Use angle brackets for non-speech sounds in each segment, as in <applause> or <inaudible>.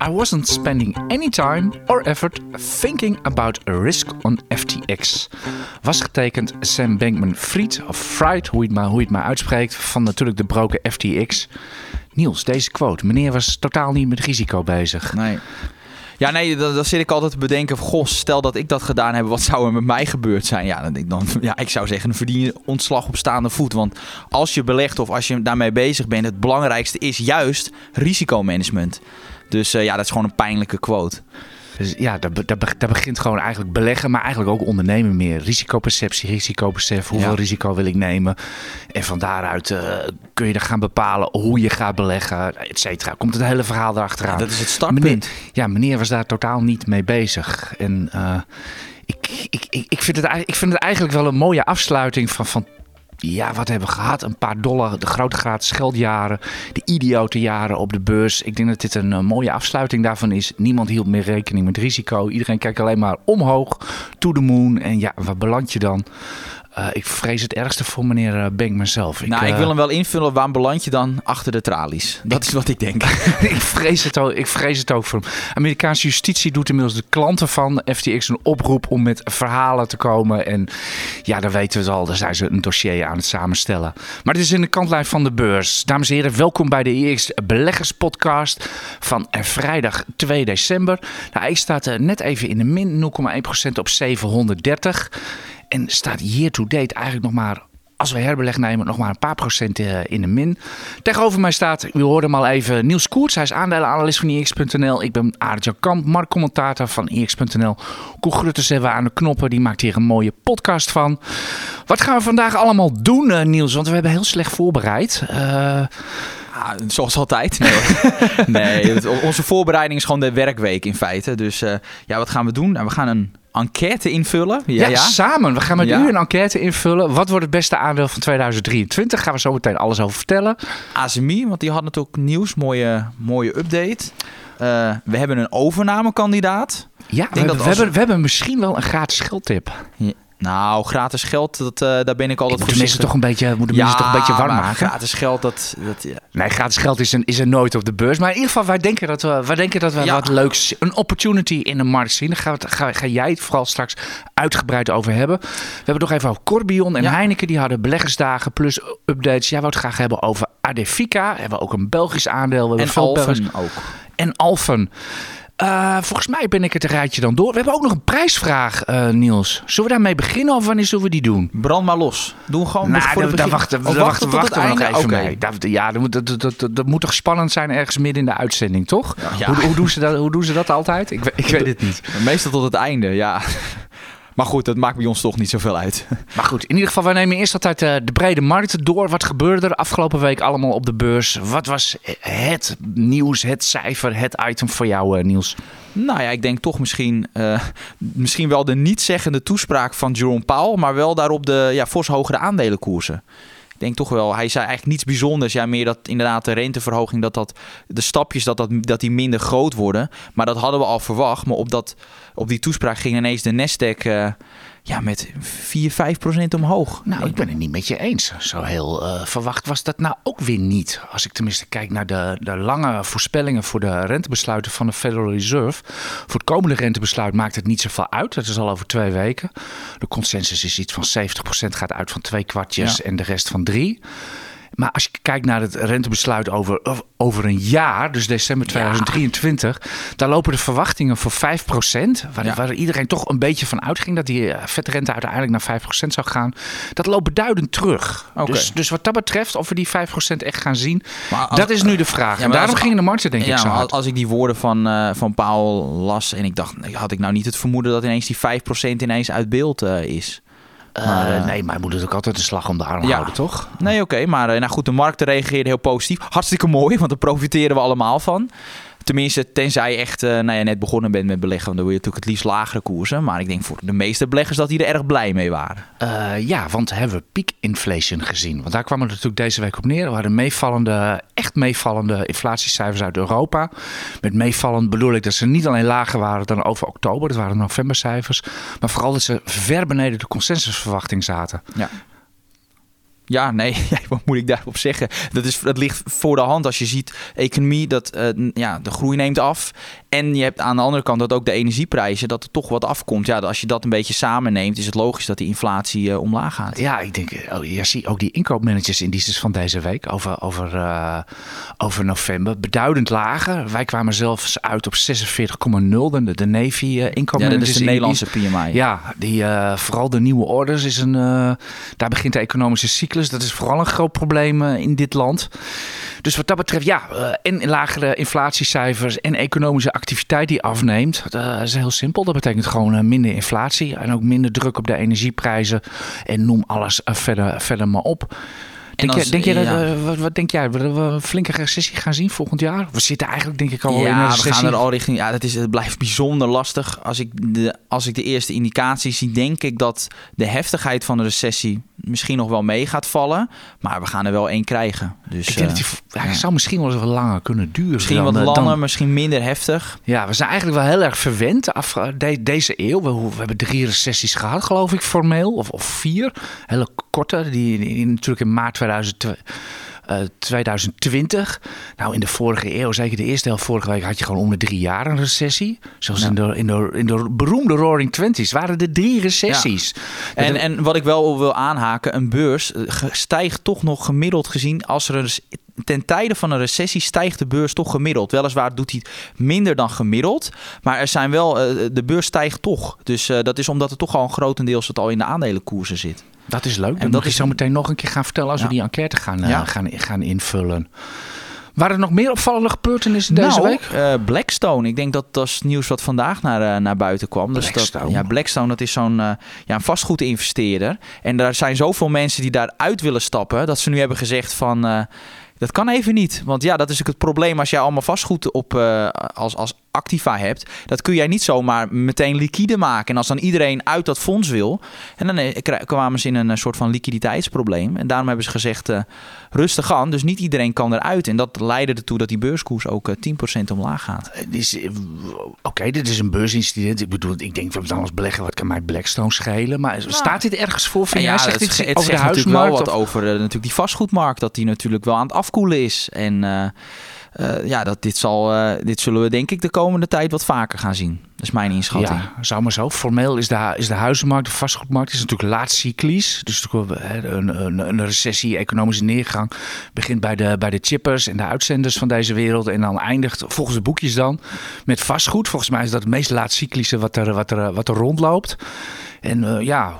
I wasn't spending any time or effort thinking about a risk on FTX. Was getekend Sam Bankman-Fried, of Fried, hoe je, het maar, hoe je het maar uitspreekt, van natuurlijk de broken FTX. Niels, deze quote. Meneer was totaal niet met risico bezig. Nee. Ja, nee, dan, zit ik altijd te bedenken. Goh, stel dat ik dat gedaan heb, wat zou er met mij gebeurd zijn? Ja, dan, dan, <laughs> ja ik zou zeggen, verdien je ontslag op staande voet. Want als je belegt of als je daarmee bezig bent... het belangrijkste is juist risicomanagement. Dus uh, ja, dat is gewoon een pijnlijke quote. Dus ja, daar, daar, daar, begint gewoon eigenlijk beleggen, maar eigenlijk ook ondernemen meer. Risicoperceptie, risicobesef, hoeveel ja. risico wil ik nemen? En van daaruit uh, kun je dan gaan bepalen hoe je gaat beleggen, et cetera. Komt het hele verhaal erachteraan. Ja, dat is het startpunt. Meneer, ja, meneer was daar totaal niet mee bezig. En uh, ik, ik, ik, ik, vind het, ik vind het eigenlijk wel een mooie afsluiting van, van ja, wat hebben we gehad? Een paar dollar, de grote gratis geldjaren, de idiote jaren op de beurs. Ik denk dat dit een uh, mooie afsluiting daarvan is. Niemand hield meer rekening met risico. Iedereen kijkt alleen maar omhoog, to the moon. En ja, waar beland je dan? Uh, ik vrees het ergste voor meneer uh, Bankman zelf. Ik, nou, ik wil hem wel invullen. Waar beland je dan achter de tralies? Dat is wat ik denk. <laughs> ik, vrees het ook, ik vrees het ook voor hem. Amerikaanse justitie doet inmiddels de klanten van FTX een oproep om met verhalen te komen. En ja, dan weten we het al. Daar zijn ze een dossier aan het samenstellen. Maar het is in de kantlijn van de beurs. Dames en heren, welkom bij de EX Beleggerspodcast van vrijdag 2 december. Nou, hij staat net even in de min 0,1% op 730. En staat year to date eigenlijk nog maar, als we herbeleg nemen, nog maar een paar procent in de min. Tegenover mij staat, u hoorde hem al even, Niels Koerts. Hij is aandelenanalist van IX.nl. Ik ben Aart Kamp, marktcommentator van IX.nl. Koen Grutters hebben we aan de knoppen. Die maakt hier een mooie podcast van. Wat gaan we vandaag allemaal doen, Niels? Want we hebben heel slecht voorbereid. Uh, Ah, zoals altijd. Nee, <laughs> nee, onze voorbereiding is gewoon de werkweek in feite. Dus ja, wat gaan we doen? Nou, we gaan een enquête invullen. Ja, ja, samen. We gaan met ja. u een enquête invullen. Wat wordt het beste aandeel van 2023? Gaan we zo meteen alles over vertellen. ASMI, want die had natuurlijk nieuws. Mooie, mooie update. Uh, we hebben een overnamekandidaat. Ja, we, hebben, we, hebben, we hebben misschien wel een gratis geldtip. Ja. Nou, gratis geld, dat, uh, daar ben ik altijd voor. Moeten toch een beetje, moeten ja, toch een beetje warm maken? gratis geld, dat... dat ja. Nee, gratis geld is, een, is er nooit op de beurs. Maar in ieder geval, wij denken dat we, wij denken dat we ja. wat leuks... Een opportunity in de markt zien. Daar ga, ga, ga jij het vooral straks uitgebreid over hebben. We hebben het nog even over Corbion en. Heineken. Die hadden beleggersdagen plus updates. Jij wou het graag hebben over Adefica. We hebben ook een Belgisch aandeel. We en Alphen ook. En Alphen. Uh, volgens mij ben ik het rijtje dan door. We hebben ook nog een prijsvraag, uh, Niels. Zullen we daarmee beginnen of wanneer zullen we die doen? Brand maar los. Doe gewoon nou, voor daar, daar wachten, daar wachten, wachten we nog even okay. mee. Daar, ja, dat moet, dat, dat, dat, dat moet toch spannend zijn ergens midden in de uitzending, toch? Ja. Hoe, hoe, doen ze dat, hoe doen ze dat altijd? Ik, ik <laughs> weet het niet. Meestal tot het einde, ja. Maar goed, dat maakt bij ons toch niet zoveel uit. <laughs> Maar goed, in ieder geval, wij nemen eerst altijd uh, de brede markt door. Wat gebeurde er afgelopen week allemaal op de beurs? Wat was het nieuws, het cijfer, het item voor jou, uh, Niels? Nou ja, ik denk toch misschien, uh, misschien wel de niet-zeggende toespraak van Jerome Powell, maar wel daarop de ja, fors hogere aandelenkoersen. Denk toch wel, hij zei eigenlijk niets bijzonders. Ja, meer dat inderdaad de renteverhoging, dat, dat de stapjes, dat, dat, dat die minder groot worden. Maar dat hadden we al verwacht. Maar op, dat, op die toespraak ging ineens de Nasdaq uh, ja, met 4, 5 procent omhoog. Nou, ik ben het niet met je eens. Zo heel uh, verwacht was dat nou ook weer niet. Als ik tenminste kijk naar de, de lange voorspellingen voor de rentebesluiten van de Federal Reserve. Voor het komende rentebesluit maakt het niet zoveel uit. Dat is al over twee weken. De consensus is iets van 70 procent gaat uit van twee kwartjes ja. en de rest van drie. Maar als je kijkt naar het rentebesluit over, over een jaar, dus december 2023, ja. daar lopen de verwachtingen voor 5%, waar, ja. waar, iedereen toch een beetje van uitging dat die vetrente uiteindelijk naar 5% zou gaan. Dat loopt beduidend terug. Okay. Dus, dus wat dat betreft, of we die 5% echt gaan zien, als, dat is nu de vraag. Ja, en daarom gingen de markten denk ik zo als, als ik die woorden van, uh, van Paul las en ik dacht, had ik nou niet het vermoeden dat ineens die 5% ineens uit beeld uh, is. Maar, uh, nee, maar je moet het ook altijd een slag om de arm ja. houden, toch? Nee, oké. Okay, maar uh, nou goed, de markten reageerden heel positief. Hartstikke mooi, want daar profiteren we allemaal van. Tenminste, tenzij je echt uh, nou ja, net begonnen bent met beleggen. Dan wil je natuurlijk het liefst lagere koersen. Maar ik denk voor de meeste beleggers dat die er erg blij mee waren. Uh, ja, want hebben we peak inflation gezien. Want daar kwam het natuurlijk deze week op neer. Er waren meevallende, echt meevallende inflatiecijfers uit Europa. Met meevallend bedoel ik dat ze niet alleen lager waren dan over oktober. Dat waren novembercijfers. Maar vooral dat ze ver beneden de consensusverwachting zaten. Ja. Ja, nee, <laughs> wat moet ik daarop zeggen? Dat, is, dat ligt voor de hand als je ziet economie, dat uh, ja, de groei neemt af. En je hebt aan de andere kant dat ook de energieprijzen, dat er toch wat afkomt. Ja, als je dat een beetje samenneemt, is het logisch dat die inflatie uh, omlaag gaat. Ja, ik denk, oh, je ziet ook die inkoopmanagersindices van deze week over, over, uh, over november. Beduidend lager. Wij kwamen zelfs uit op 46,0, de, de Navy inkoopmanagers. Ja, dat is de Nederlandse PMI. Ja, die, vooral de nieuwe orders is een, daar begint de economische cyclus. Dat is vooral een groot probleem in dit land. Dus wat dat betreft, ja, en lagere inflatiecijfers en economische activiteit die afneemt, dat is heel simpel. Dat betekent gewoon eh, minder inflatie en ook minder druk op de energieprijzen. En noem alles eh, verder, verder maar op. Denk, als, denk jij dat, wat, wat, denk jij? Willen we een flinke recessie gaan zien volgend jaar? We zitten eigenlijk denk ik al ja, in een recessie. we gaan er al richting... Ja, dat is, het blijft bijzonder lastig. Als ik, de, als ik de eerste indicaties zie, denk ik dat de heftigheid van de recessie misschien nog wel mee gaat vallen. Maar we gaan er wel één krijgen. Dus, ik denk dat die, ja, zou misschien wel eens wat langer kunnen duren. Misschien wat langer, misschien minder heftig. Ja, we zijn eigenlijk wel heel erg verwend af de, deze eeuw. We, we, hebben drie recessies gehad, geloof ik, formeel. Of, of vier. Hele korte, die, die natuurlijk in maart 2002. 2020. Nou, in de vorige eeuw, zeker de eerste helft vorige week, had je gewoon om de drie jaar een recessie. Zoals in, de, in, de, in de beroemde Roaring Twenties waren er drie recessies. En, en wat ik wel wil aanhaken, een beurs eh, stijgt toch nog gemiddeld gezien als er een ten tijde van een recessie stijgt de beurs toch gemiddeld. Weliswaar doet hij minder dan gemiddeld. Maar er zijn wel, eh, de beurs stijgt toch. Dus uh, dat is omdat het toch al een grotendeels het al in de aandelenkoersen zit. Dat is leuk. En dat is zo meteen nog een keer gaan vertellen als we die enquête gaan, uh, gaan, gaan invullen. Waren er nog meer opvallende gebeurtenissen deze nou, week? Uh, Blackstone. Ik denk dat dat is nieuws wat vandaag naar, uh, naar buiten kwam. Blackstone. Dus dat, ja, Blackstone dat is zo'n uh, ja, vastgoedinvesteerder. En daar zijn zoveel mensen die daaruit willen stappen... dat ze nu hebben gezegd van... Dat kan even niet. Want ja, dat is ook het probleem als jij allemaal vastgoed op, als, als activa hebt. Dat kun jij niet zomaar meteen liquide maken. En als dan iedereen uit dat fonds wil. En dan eh, kwamen ze in een soort van liquiditeitsprobleem. En daarom hebben ze gezegd: uh, rustig aan. Dus niet iedereen kan eruit. En dat leidde ertoe dat die beurskoers ook uh, 10% omlaag gaat. Oké, okay, dit is een beursincident. Ik bedoel, ik denk van als beleggen, wat kan mij Blackstone schelen? Maar staat dit ergens voor? Vind ja, jij zegt het, dit het over de zegt huismarkt? wel wat over natuurlijk die vastgoedmarkt. Dat die natuurlijk wel aan het afkoelen is. En uh, ja, dat, dit, zal, uh, dit zullen we denk ik de komende tijd wat vaker gaan zien. Dat is mijn inschatting. Ja, zou maar zo. Formeel is de, is de huizenmarkt, de vastgoedmarkt, is natuurlijk laatcyclisch. Dus een, een, een recessie, economische neergang begint bij de, bij de chippers en de uitzenders van deze wereld. En dan eindigt, volgens de boekjes dan, met vastgoed. Volgens mij is dat het meest laatcyclische wat er, wat er, wat er rondloopt. En uh, ja,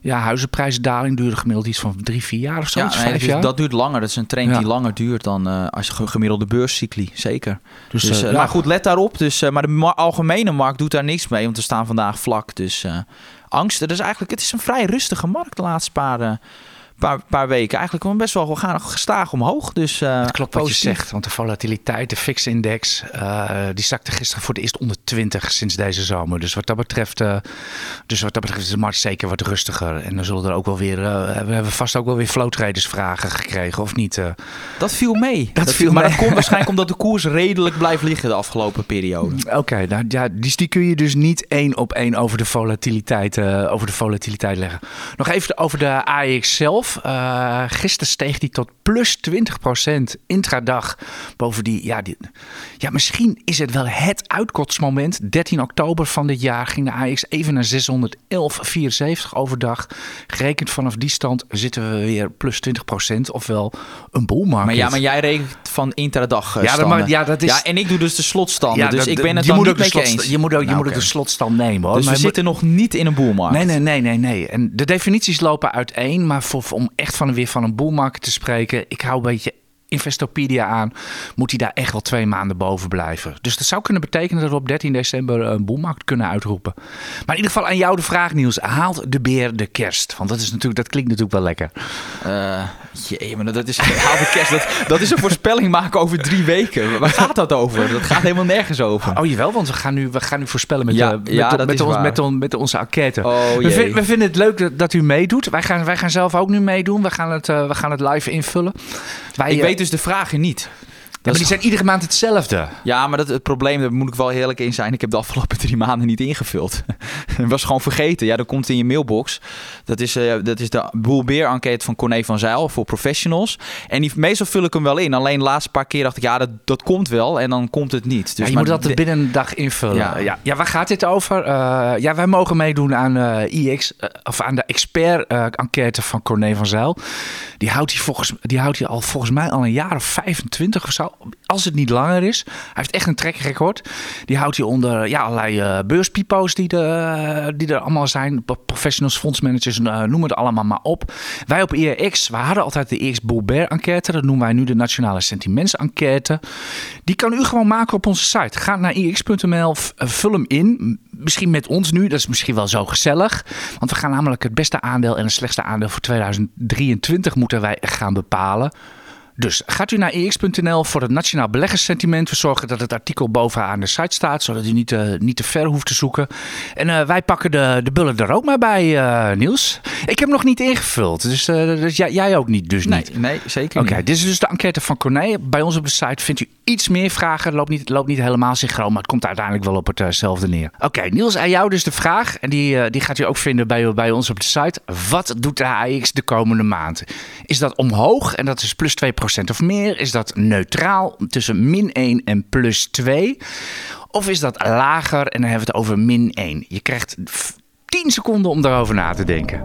ja, huizenprijsdaling duurde gemiddeld iets van drie, vier jaar of zo. Ja, nee, jaar. dat duurt langer. Dat is een trend die langer duurt dan uh, als je gemiddelde beurscycli. Zeker. Dus, dus uh, maar goed, let daarop. Dus, uh, maar de algemene markt doet daar niks mee, want we staan vandaag vlak. Dus angst. Dat is eigenlijk, het is een vrij rustige markt de laatste paar paar, paar weken eigenlijk best wel gaan gestaag omhoog. Dus, uh, het klopt wat je zegt, want de volatiliteit, de fix-index, uh, die zakte gisteren voor het eerst onder 20 sinds deze zomer. Dus wat dat betreft, uh, dus wat dat betreft is de markt zeker wat rustiger. En dan zullen er ook wel weer, we hebben vast ook wel weer floatraders vragen gekregen, of niet? dat viel mee. Dat, viel maar mee. dat komt waarschijnlijk omdat de koers redelijk blijft liggen de afgelopen periode. Oké, okay, nou ja, die, die kun je dus niet één op één over de volatiliteit, over de volatiliteit leggen. Nog even over de AX zelf. Uh, gisteren steeg die tot plus 20% intradag. Boven die ja, die, ja, misschien is het wel het uitkotsmoment. 13 oktober van dit jaar ging de AX even naar 611,74 overdag. Gerekend vanaf die stand zitten we weer plus 20%, ofwel een boelmarkt. Maar ja, maar jij rekent van intradag ja, dat, ja, dat is... ja, en ik doe dus de slotstanden. Ja, dus ik ben het je dan niet met je eens. Je moet ook, je nou, moet ook de slotstand nemen. Hoor. Dus we zitten nog niet in een boelmarkt. Nee, nee, nee, nee, nee. En de definities lopen uiteen. Maar voor, om echt van, weer van een boelmarkt te spreken. Ik hou een beetje Investopedia aan, moet hij daar echt wel twee maanden boven blijven. Dus dat zou kunnen betekenen dat we op 13 december een boelmarkt kunnen uitroepen. Maar in ieder geval aan jou de vraag, Niels. Haalt de beer de kerst? Want dat, is natuurlijk, dat klinkt natuurlijk wel lekker. Uh, jee, maar dat is, de <laughs> kerst. Dat, dat is een voorspelling maken over drie weken. Waar gaat dat over? Dat gaat helemaal nergens over. Oh jawel, want we gaan nu, we gaan nu voorspellen met, ja, de, met, met, ons, met, on, met, onze enquête. Oh, we, vind, we, vinden het leuk dat, dat, u meedoet. Wij gaan, wij gaan zelf ook nu meedoen. We gaan het, uh, we gaan het live invullen. Wij, ik weet dus de vragen niet maar die zijn iedere maand hetzelfde. Ja, maar dat, het probleem, daar moet ik wel eerlijk in zijn. Ik heb de afgelopen drie maanden niet ingevuld. <laughs> Ik was gewoon vergeten. Ja, dan komt het in je mailbox. Dat is, uh, dat is de Boelbeer enquête van Corné van Zijl voor professionals. En die, meestal vul ik hem wel in. Alleen de laatste paar keer dacht ik, ja, dat, dat komt wel. En dan komt het niet. Dus ja, je moet dat binnen een dag invullen. Ja. ja. Ja, waar gaat dit over? Uh, ja, wij mogen meedoen aan uh, eh, IX, of aan de expert-enquête van Corné van Zijl. Die houdt hij, volgens, die houdt hij al volgens mij al een jaar of 25 of zo als het niet langer is. Hij heeft echt een trackrecord. Die houdt hij onder ja, allerlei uh, beurspipo's die, de, die er allemaal zijn. Professionals, fondsmanagers, uh, noem het allemaal maar op. Wij op ERX, we hadden altijd de ERX Boulbert enquête. Dat noemen wij nu de Nationale Sentiments enquête. Die kan u gewoon maken op onze site. Ga naar ERX.nl, vul hem in. Misschien met ons nu, dat is misschien wel zo gezellig. Want we gaan namelijk het beste aandeel en het slechtste aandeel voor 2023 moeten wij gaan bepalen. Dus gaat u naar ex.nl voor het Nationaal Beleggerssentiment. We zorgen dat het artikel bovenaan de site staat, zodat u niet, uh, niet te ver hoeft te zoeken. En uh, wij pakken de, de bullen er ook maar bij, uh, Niels. Ik heb nog niet ingevuld, dus, dus jij, jij, ook niet, dus nee, niet? Nee, zeker Oké, dit is dus de enquête van Corné. Bij ons op de site vindt u iets meer vragen. Het loopt niet, loopt niet helemaal synchroon, maar het komt uiteindelijk wel op hetzelfde neer. Oké, Niels, aan jou dus de vraag. En die, die gaat u ook vinden bij, bij ons op de site. Wat doet de AX de komende maand? Is dat omhoog en dat is plus 2% of meer? Is dat neutraal tussen min 1 en plus 2? Of is dat lager en dan hebben we het over min 1? Je krijgt 10 seconden om daarover na te denken.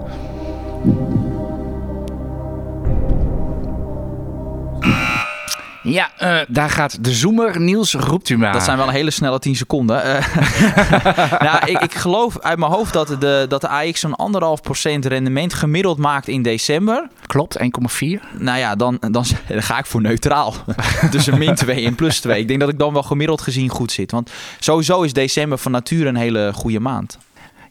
Ja, uh, daar gaat de zoomer. Niels, roept u maar. Dat zijn wel een hele snelle 10 seconden. Uh, <laughs> nou, ik, ik, geloof uit mijn hoofd dat de, dat de AX zo'n anderhalf procent rendement gemiddeld maakt in december. Klopt, 1,4. Nou ja, dan, dan, dan, ga ik voor neutraal. <laughs> Tussen min 2 en plus 2. Ik denk dat ik dan wel gemiddeld gezien goed zit. Want sowieso is december van nature een hele goede maand.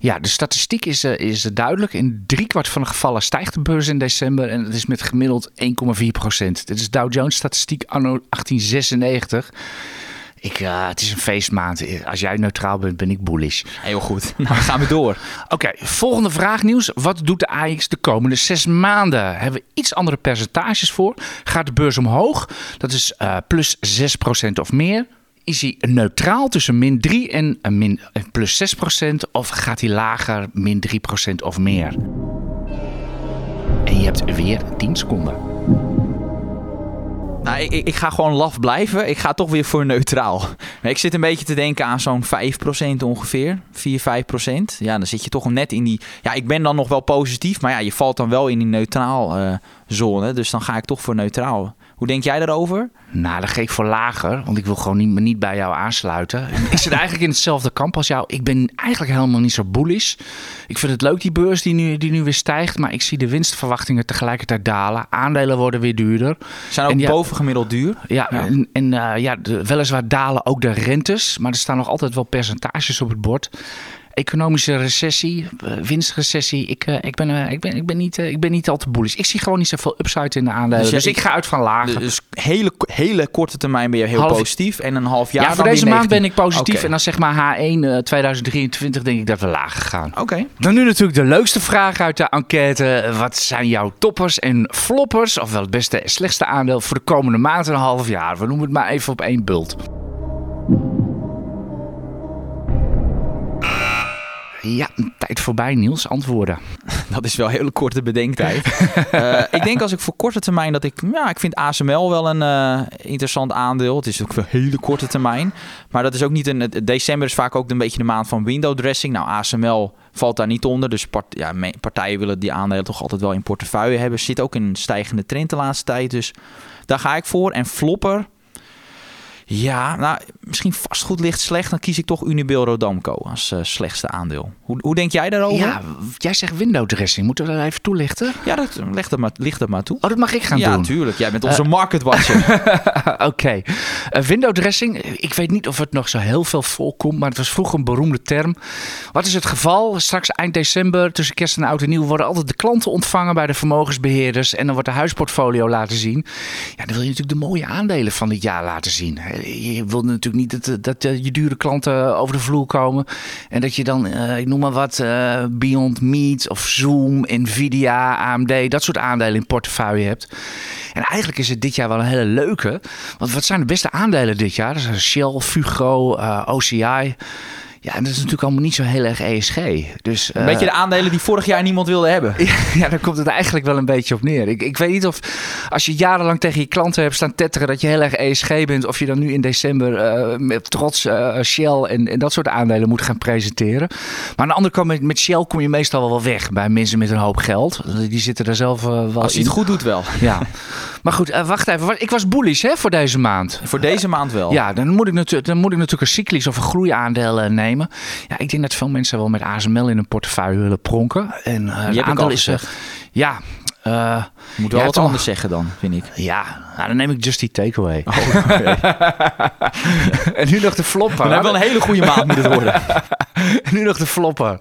Ja, de statistiek is, uh, is duidelijk. In driekwart van de gevallen stijgt de beurs in december. En het is met gemiddeld 1,4 procent. Dit is Dow Jones statistiek anno 1896. Ik, uh, het is een feestmaand. Als jij neutraal bent, ben ik bullish. Heel goed. <laughs> Nou, gaan we door. Oké, volgende vraag nieuws. Wat doet de AX de komende zes maanden? Hebben we iets andere percentages voor? Gaat de beurs omhoog? Dat is uh, plus 6 procent of meer is hij neutraal tussen min 3 en min, plus 6 procent? Of gaat hij lager, min 3 procent of meer? En je hebt weer 10 seconden. Nou, ik, ik, ga gewoon laf blijven. Ik ga toch weer voor neutraal. <laughs> Ik zit een beetje te denken aan zo'n 5% ongeveer. 4, 5%. Ja, dan zit je toch net in die... Ja, ik ben dan nog wel positief. Maar ja, je valt dan wel in die neutraal uh, zone. Dus dan ga ik toch voor neutraal. Hoe denk jij daarover? Nou, dan geef ik voor lager, want ik wil gewoon niet, niet bij jou aansluiten. ik zit eigenlijk in hetzelfde kamp als jou. Ik ben eigenlijk helemaal niet zo bullish. Ik vind het leuk, die beurs die nu, die nu weer stijgt. Maar ik zie de winstverwachtingen tegelijkertijd dalen. Aandelen worden weer duurder. Zijn ook bovengemiddeld duur. Ja, en, en uh, ja, weliswaar dalen ook de rentes. Maar er staan nog altijd wel percentages op het bord economische recessie, eh, winstrecessie. Ik, uh, ik, ben, uh, ik, ben, ik, ben niet, ik ben niet al te bullish. Ik zie gewoon niet zoveel upside in de aandelen. Dus, dus ik ga uit van lager. Dus hele, hele korte termijn ben je heel positief. En een half jaar Ja, voor deze maand ben ik positief. Okay. En dan zeg maar H1 2023 denk ik dat we lager gaan. Oké. Dan nu natuurlijk de leukste vraag uit de enquête. Wat zijn jouw toppers en floppers? Ofwel het beste en slechtste aandeel voor de komende maand en een half jaar? We noemen het maar even op één bult. Ja, tijd voorbij, Niels. Antwoorden. <laughs> Dat is wel hele korte bedenktijd. uh, <laughs> ik denk als ik voor korte termijn dat ik... Ja, ik vind ASML wel een uh, interessant aandeel. Het is ook wel hele korte termijn. Maar dat is ook niet een... December is vaak ook een beetje de maand van window dressing. Nou, ASML valt daar niet onder. Dus ja, partijen willen die aandelen toch altijd wel in portefeuille hebben. Zit ook in een stijgende trend de laatste tijd. Dus daar ga ik voor. En Flopper Ja, nou, misschien vastgoed ligt slecht. Dan kies ik toch Unibail Rodamco als uh, slechtste aandeel. Hoe, hoe denk jij daarover? Ja, jij zegt window dressing. Moeten we dat even toelichten? Ja, dat, leg dat maar, licht dat maar toe. Oh, dat mag ik gaan ja, doen? Ja, tuurlijk. Jij bent onze uh, market watcher. <laughs> Oké. Okay. Uh, window dressing. Ik weet niet of het nog zo heel veel voorkomt, maar het was vroeger een beroemde term. Wat is het geval? Straks eind december, tussen kerst en oud en nieuw, worden altijd de klanten ontvangen bij de vermogensbeheerders. En dan wordt de huisportfolio laten zien. Ja, dan wil je natuurlijk de mooie aandelen van dit jaar laten zien. Je wil natuurlijk niet dat, dat je dure klanten over de vloer komen. En dat je dan, uh, ik noem maar wat, uh, Beyond Meat of Zoom, Nvidia, AMD, dat soort aandelen in portefeuille hebt. En eigenlijk is het dit jaar wel een hele leuke. Want wat zijn de beste aandelen dit jaar? Dat zijn Shell, Fugro, uh, OCI. Ja, en dat is natuurlijk allemaal niet zo heel erg ESG. Dus, een uh, beetje de aandelen die vorig jaar niemand wilde hebben. <laughs> Ja, ja, daar komt het eigenlijk wel een beetje op neer. Ik, ik weet niet of als je jarenlang tegen je klanten hebt staan tetteren dat je heel erg ESG bent, of je dan nu in december uh, met trots uh, Shell en, en, dat soort aandelen moet gaan presenteren. Maar aan de andere kant, met, met Shell kom je meestal wel weg bij mensen met een hoop geld. Die zitten er zelf wel Als je in. het goed doet wel. Ja. Maar goed, wacht even. Ik was bullish hè, voor deze maand. Voor deze maand wel. Ja, dan moet ik, natuurlijk, dan moet ik natuurlijk een cyclisch of een groeiaandeel nemen. Ja, ik denk dat veel mensen wel met ASML in een portefeuille willen pronken. En uh, Die heb ik al is, ja. Uh, Moet wel ja, wat toch? anders zeggen dan, vind ik. Ja, nou, dan neem ik Just Eat Takeaway. Oh, okay. <laughs> en nu nog de flopper. Dan hebben we een hele goede maand moeten worden. en <laughs> nu nog de flopper.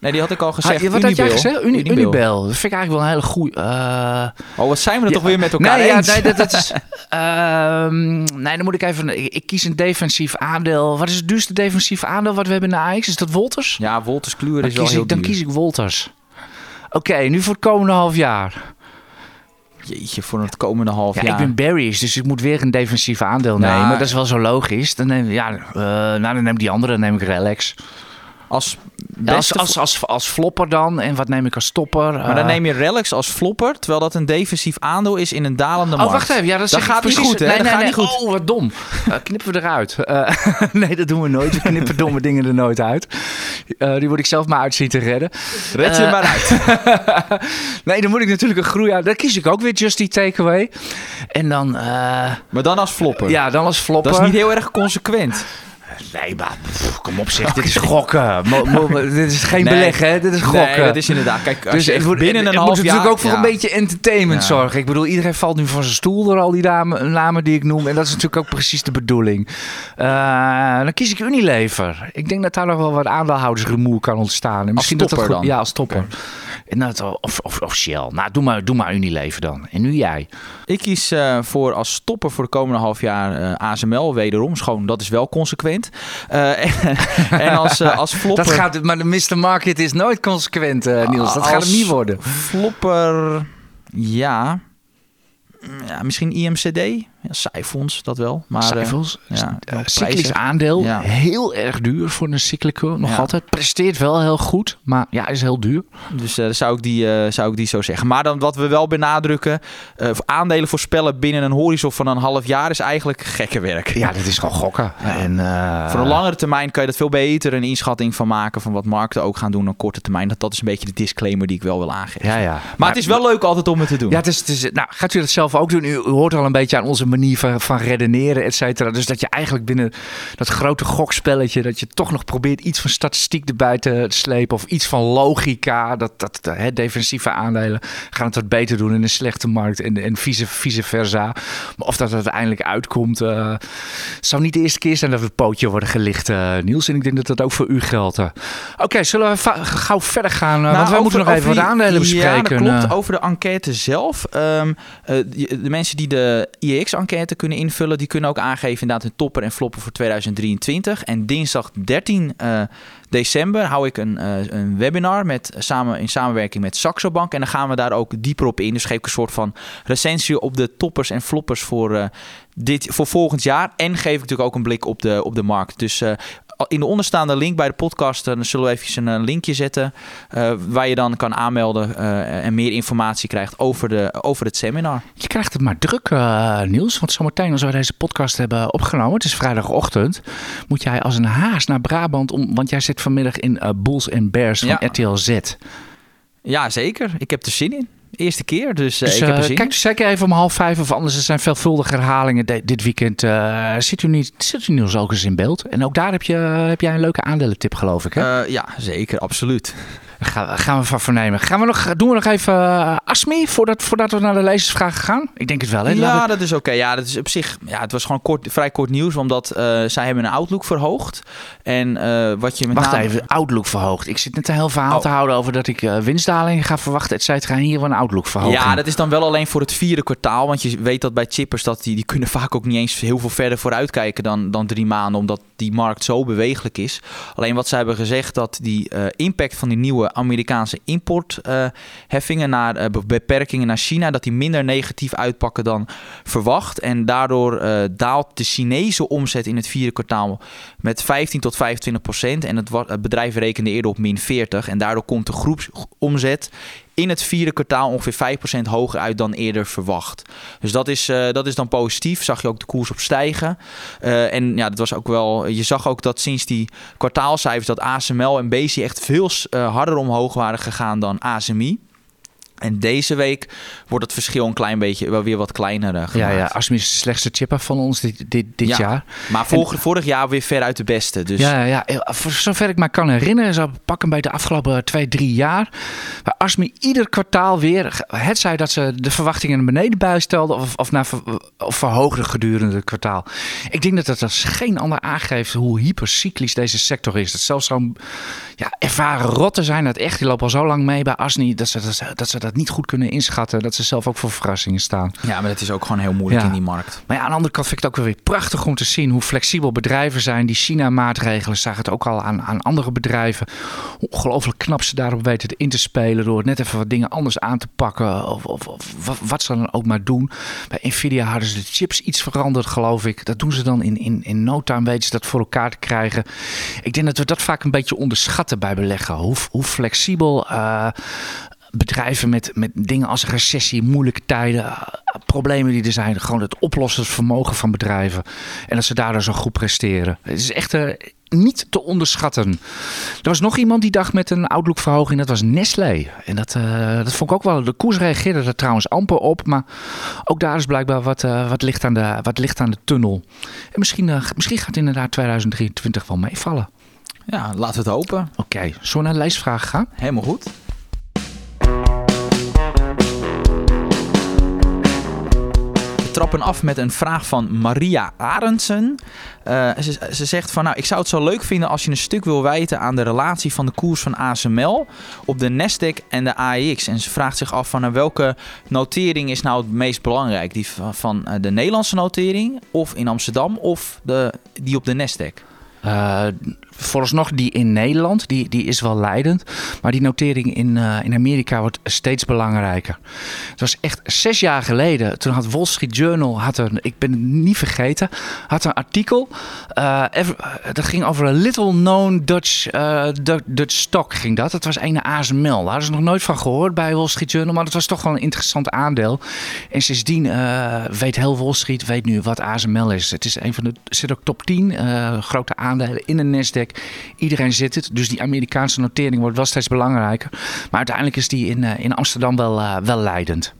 Nee, die had ik al gezegd. Ah, wat had jij gezegd? Uni. Unibel. Dat vind ik eigenlijk wel een hele goede... Uh... Oh, wat zijn we er toch weer met elkaar nee, eens? Ja, nee, dat, dat is... uh, <laughs> nee, dan moet ik even... Ik, ik, kies een defensief aandeel. Wat is het duurste defensief aandeel wat we hebben in de? Is dat Wolters? Ja, Wolters Kluwer is wel kies heel ik, Dan duur. kies ik Wolters. Oké, okay, nu voor het komende half jaar. Jeetje, voor het komende half ja, jaar. Ik ben Barry's, dus ik moet weer een defensief aandeel Nou, nemen. Dat is wel zo logisch. Dan neem, ja, uh, nou, dan neem ik die andere, dan neem ik Relax. Als, ja, als, als, als, als flopper dan. En wat neem ik als topper? Maar dan neem je Relax als flopper, terwijl dat een defensief aandeel is in een dalende oh, markt. wacht even. Ja, dat, dat gaat precies. niet goed, hè? Nee, dat nee, gaat nee. niet goed. Oh, wat dom. Uh, <laughs> knippen we eruit. Uh, <laughs> nee, dat doen we nooit. We knippen <laughs> domme dingen er nooit uit. Uh, die moet ik zelf maar uit zien te redden. Red je maar uit. nee, dan moet ik natuurlijk een groei aan. Dan kies ik ook weer Just Eat Takeaway. En dan... maar dan als flopper? Ja, dan als flopper. Dat is niet heel erg consequent. Nee, maar pff, kom op zeg, dit is gokken. Mo, mo, <laughs> dit is geen Nee. beleggen, hè? dit is gokken. Nee, dat is inderdaad. Kijk, als Dus je echt moet, binnen het een moet half jaar... natuurlijk ook voor ja. een beetje entertainment Ja. zorgen. Ik bedoel, iedereen valt nu van zijn stoel door al die namen, namen die ik noem. En dat is natuurlijk ook precies de bedoeling. Eh, dan kies ik Unilever. Ik denk dat daar nog wel wat aandeelhoudersrumoer kan ontstaan. En misschien dat dat topper goed- dan? Ja, als topper. En dat, of, of, of Shell. Nou, doe maar, doe maar Unilever dan. En nu jij. Ik kies eh, voor als stopper voor de komende half jaar eh, ASML. Wederom, schoon, dat is wel consequent. Eh, <laughs> en, en als, als <laughs> flopper... Dat gaat, maar de Mr. Market is nooit consequent, Niels. Dat gaat hem niet worden. Flopper, ja. ja. Misschien IMCD. Ja, Cijfons, dat wel. Maar, eh, ja, Eh, cyclisch aandeel. Ja. Heel erg duur voor een cyclico. Nog Ja. altijd. Presteert wel heel goed. Maar ja, is heel duur. Dus eh, zou, ik die, zou ik die zo zeggen. Maar dan wat we wel benadrukken. aandelen voorspellen binnen een horizon van een half jaar is eigenlijk gekke werk. Ja, dat is gewoon gokken. En, Voor een langere termijn kan je dat veel beter een inschatting van maken van wat markten ook gaan doen dan korte termijn. Dat, dat is een beetje de disclaimer die ik wel wil aangeven. Ja, ja. Maar, het is wel leuk altijd om het te doen. Ja, het is, het is, nou, gaat u dat zelf ook doen? U, u hoort al een beetje aan onze manier van, van redeneren, et cetera. Dus dat je eigenlijk binnen dat grote gokspelletje... dat je toch nog probeert iets van statistiek erbij te slepen... of iets van logica. Dat, dat, hè, defensieve aandelen gaan het wat beter doen in een slechte markt... en, en vice, vice versa. Maar of dat uiteindelijk uitkomt... eh, het zou niet de eerste keer zijn dat we het pootje worden gelicht, eh, Niels. En ik denk dat dat ook voor u geldt. eh. Oké, zullen we gauw verder gaan? Nou, want over- moeten nog even over wat die- aandelen bespreken. Ja, dat klopt. Over de enquête zelf. Ehm, eh, die- de mensen die de IEX-enquête kunnen invullen... die kunnen ook aangeven inderdaad hun topper en flopper voor 2023. En dinsdag 13 eh, december hou ik een, eh, een webinar met, samen, in samenwerking met Saxo Bank. En dan gaan we daar ook dieper op in. Dus geef ik een soort van recensie op de toppers en floppers voor, eh, dit, voor volgend jaar. En geef ik natuurlijk ook een blik op de, op de markt. Dus in de onderstaande link bij de podcast... eh, dan zullen we even een eh, linkje zetten... eh, waar je dan kan aanmelden eh, en meer informatie krijgt over, de, over het seminar. Je krijgt het maar druk, eh, Niels. Want zometeen als we deze podcast hebben opgenomen, het is vrijdagochtend, moet jij als een haas naar Brabant. Om, want jij zit vanmiddag in eh Bulls en Bears van Ja. RTL Z. Ja, zeker. Ik heb er zin in. Eerste keer, dus, uh, dus ik heb eh, zin kijk zeker even om half vijf of anders. Er zijn veelvuldige herhalingen de- dit weekend. eh zit, u niet, zit u nu ook eens in beeld? En ook daar heb, je, heb jij een leuke aandelentip geloof ik hè? Eh, ja, zeker, absoluut. Gaan, gaan we van vernemen. Gaan we nog, doen we nog even uh, Asmi voordat, voordat we naar de lezersvragen gaan? Ik denk het wel hè? Ja, we- dat is oké. Ja, dat is op zich. Ja, het was gewoon kort, vrij kort nieuws, omdat eh, zij hebben een outlook verhoogd. En eh, wat je met Wacht name- even, Outlook verhoogd. Ik zit net een heel verhaal Oh. te houden over dat ik winstdalingen ga verwachten. Et cetera. En hier wel een Outlook verhoging. Ja, dat is dan wel alleen voor het vierde kwartaal. Want je weet dat bij chippers dat die, die kunnen vaak ook niet eens heel veel verder vooruitkijken dan, dan drie maanden. Omdat die markt zo bewegelijk is. Alleen wat zij hebben gezegd dat die impact van die nieuwe Amerikaanse importheffingen naar eh, be- beperkingen naar China, dat die minder negatief uitpakken dan verwacht. En daardoor eh, daalt de Chinese omzet in het vierde kwartaal met 15 tot 25 procent. En het, het bedrijf rekende eerder op min 40. En daardoor komt de groepsomzet in het vierde kwartaal ongeveer 5% hoger uit dan eerder verwacht. Dus dat is, eh, dat is dan positief. Zag je ook de koers op stijgen. Eh, en ja, dat was ook wel. Je zag ook dat sinds die kwartaalcijfers dat ASML en BC echt veel eh, harder omhoog waren gegaan dan ASMI. En deze week wordt het verschil een klein beetje wel weer wat kleiner eh, ja, gemaakt. ja, Asmi is de slechtste chipper van ons dit, dit, dit Ja. jaar. Maar vorig, vorig jaar weer ver uit de beste. Dus Ja, ja, ja, voor zover ik me kan herinneren, zo pakken bij de afgelopen twee, drie jaar. Waar Asmi ieder kwartaal weer, het zij dat ze de verwachtingen naar beneden bijstelden of, of, naar, of verhoogden gedurende het kwartaal. Ik denk dat dat als geen ander aangeeft hoe hypercyclisch deze sector is. Dat zelfs zo'n ja, ervaren rotten zijn, dat echt, die lopen al zo lang mee bij Asmi, dat ze dat, ze- dat ze dat niet goed kunnen inschatten. Dat ze zelf ook voor verrassingen staan. ja, maar het is ook gewoon heel moeilijk Ja. in die markt. Maar ja, aan de andere kant vind ik het ook weer prachtig om te zien hoe flexibel bedrijven zijn. Die China-maatregelen zagen het ook al aan, aan andere bedrijven. Hoe Ongelooflijk knap ze daarop weten in te spelen door net even wat dingen anders aan te pakken. Of, of, of wat, wat ze dan ook maar doen. Bij Nvidia hadden ze de chips iets veranderd, geloof ik. Dat doen ze dan in, in, in no time, weten ze dat voor elkaar te krijgen. Ik denk dat we dat vaak een beetje onderschatten bij beleggen. Hoe, hoe flexibel eh, bedrijven met, met dingen als recessie, moeilijke tijden, eh, problemen die er zijn, gewoon het oplossingsvermogen van bedrijven. En dat ze daardoor zo goed presteren. Het is echt eh, niet te onderschatten. Er was nog iemand die dacht met een outlook-verhoging, dat was Nestlé. En dat, eh, dat vond ik ook wel. De koers reageerde er trouwens amper op, maar ook daar is blijkbaar wat, eh, wat, licht, aan de, wat licht aan de tunnel. En misschien, misschien gaat inderdaad 2023 wel meevallen. Ja, laten we het hopen. Oké, we naar de leesvragen gaan? Helemaal goed. Trappen af met een vraag van Maria Arendsen. Eh, ze, ze zegt van, nou, ik zou het zo leuk vinden als je een stuk wil wijten aan de relatie van de koers van ASML op de Nasdaq en de AEX. En ze vraagt zich af van, nou, welke notering is nou het meest belangrijk? Die van, van eh, de Nederlandse notering of in Amsterdam of de, die op de Nasdaq? Eh vooralsnog die in Nederland, die, die is wel leidend. Maar die notering in, eh, in Amerika wordt steeds belangrijker. Het was echt zes jaar geleden. Toen had Wall Street Journal, had een, ik ben het niet vergeten, had een artikel. eh, eh, dat ging over een little known Dutch, Du- Dutch stock ging dat. Dat was een ASML. Daar hadden ze nog nooit van gehoord bij Wall Street Journal. Maar dat was toch wel een interessant aandeel. En sindsdien weet heel Wall Street weet nu wat ASML is. Het is een van de zit ook top 10 eh, grote aandelen in de Nasdaq. Iedereen zit het. Dus die Amerikaanse notering wordt wel steeds belangrijker. Maar uiteindelijk is die in, eh, in Amsterdam wel, eh, wel leidend.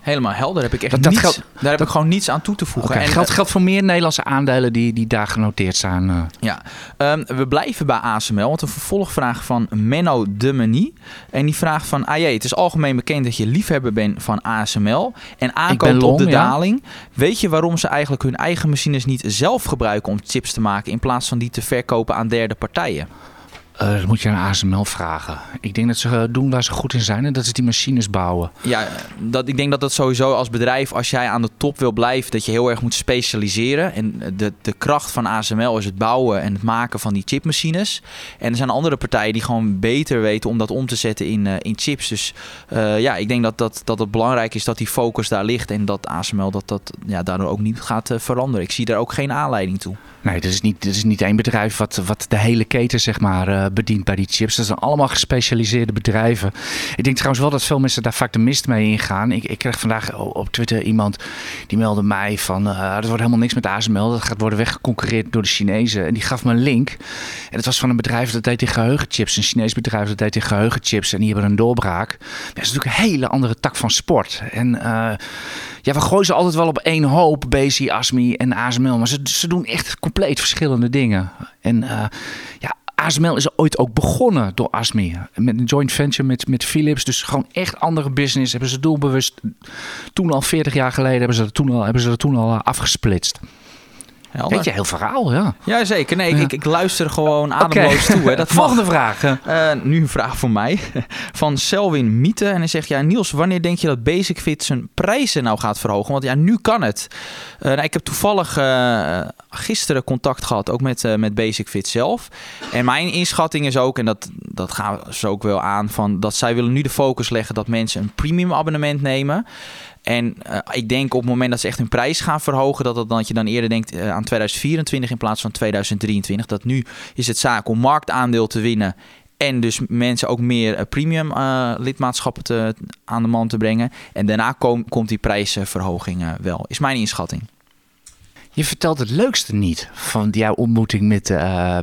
Helemaal helder. Heb ik echt Dat- dat niets, geldt- daar heb ik gewoon niets aan toe te voegen. En, geldt, eh, geldt voor meer Nederlandse aandelen die, die daar genoteerd staan. eh. Ja, Ehm, we blijven bij ASML. Want een vervolgvraag van Menno de Menie. En die vraagt van... Ah jee, het is algemeen bekend dat je liefhebber bent van ASML. En aankoopt long, op de ja. daling. Weet je waarom ze eigenlijk hun eigen machines niet zelf gebruiken om chips te maken... in plaats van die te verkopen aan derde partijen? Eh, dat moet je aan ASML vragen. Ik denk dat ze eh, doen waar ze goed in zijn. En dat is die machines bouwen. Ja, dat, ik denk dat dat sowieso als bedrijf, als jij aan de top wil blijven, dat je heel erg moet specialiseren. En de, de kracht van ASML is het bouwen en het maken van die chipmachines. En er zijn andere partijen die gewoon beter weten om dat om te zetten in, eh, in chips. Dus eh, ja, ik denk dat, dat, dat het belangrijk is dat die focus daar ligt. En dat ASML dat, dat ja, daardoor ook niet gaat eh, veranderen. Ik zie daar ook geen aanleiding toe. Nee, dit is niet, dit is niet één bedrijf wat, wat de hele keten zeg maar, eh, bedient bij die chips. Dat zijn allemaal gespecialiseerde bedrijven. Ik denk trouwens wel dat veel mensen daar vaak de mist mee ingaan. Ik, ik kreeg vandaag op Twitter iemand die meldde mij van... Uh, er wordt helemaal niks met ASML. Dat gaat worden weggeconcurreerd door de Chinezen. En die gaf me een link. En het was van een bedrijf dat deed in geheugenchips. Een Chinees bedrijf dat deed in geheugenchips. En die hebben een doorbraak. dat is natuurlijk een hele andere tak van sport. En ja, we gooien ze altijd wel op één hoop, Bezi, ASMI en ASML. Maar ze, ze doen echt compleet verschillende dingen. En ja, ASML is ooit ook begonnen door ASMI. Met een joint venture met, met Philips. Dus gewoon echt andere business. Hebben ze doelbewust. Toen al 40 jaar geleden hebben ze dat toen al, hebben ze dat toen al eh, afgesplitst. Helder. Weet je, heel verhaal, ja. Ja, zeker. Nee, Ik, ik, luister gewoon ademloos toe. Hè. <laughs> Dat Volgende vraag. Uh, nu een vraag voor mij. <laughs> Van Selwin Miete. En hij zegt, ja Niels, wanneer denk je dat Basic Fit zijn prijzen nou gaat verhogen? Want ja, nu kan het. Uh, nou, ik heb toevallig uh, gisteren contact gehad, ook met, met Basic Fit zelf. En mijn inschatting is ook, en dat, dat gaan ze ook wel aan, van dat zij willen nu de focus leggen dat mensen een premium abonnement nemen. En uh, ik denk op het moment dat ze echt hun prijs gaan verhogen, dat, dat, dat je dan eerder denkt uh, aan 2024 in plaats van 2023. Dat nu is het zaak om marktaandeel te winnen. En dus mensen ook meer uh, premium lidmaatschappen te, aan de man te brengen. En daarna kom, komt die prijsverhoging wel, is mijn inschatting. Je vertelt het leukste niet van jouw ontmoeting met,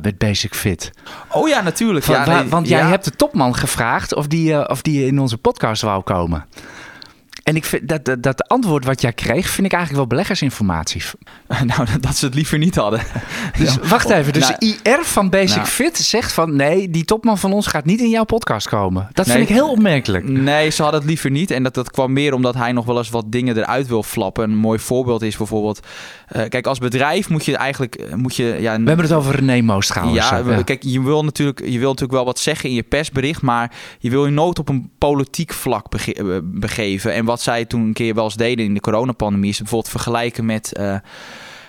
met Basic Fit. Oh ja, natuurlijk. Van, ja, want jij hebt de topman gevraagd of die, of die in onze podcast wou komen. En ik vind dat, dat, dat antwoord wat jij kreeg, vind ik eigenlijk wel beleggersinformatie. <laughs> Nou, dat ze het liever niet hadden. <laughs> Dus wacht even. Dus nou, IR van Basic nou. Fit zegt van nee, die topman van ons gaat niet in jouw podcast komen. Dat vind ik heel opmerkelijk. Nee, ze hadden het liever niet. En dat, dat kwam meer omdat hij nog wel eens wat dingen eruit wil flappen. Een mooi voorbeeld is bijvoorbeeld. Uh, kijk, als bedrijf moet je eigenlijk. Eh, moet je, ja, We hebben het over René Moos trouwens. Ja, kijk, je wil, natuurlijk, je wil natuurlijk wel wat zeggen in je persbericht. Maar je wil je nooit op een politiek vlak eh, begeven. En wat wat zij toen een keer wel eens deden in de coronapandemie... is bijvoorbeeld vergelijken met, uh,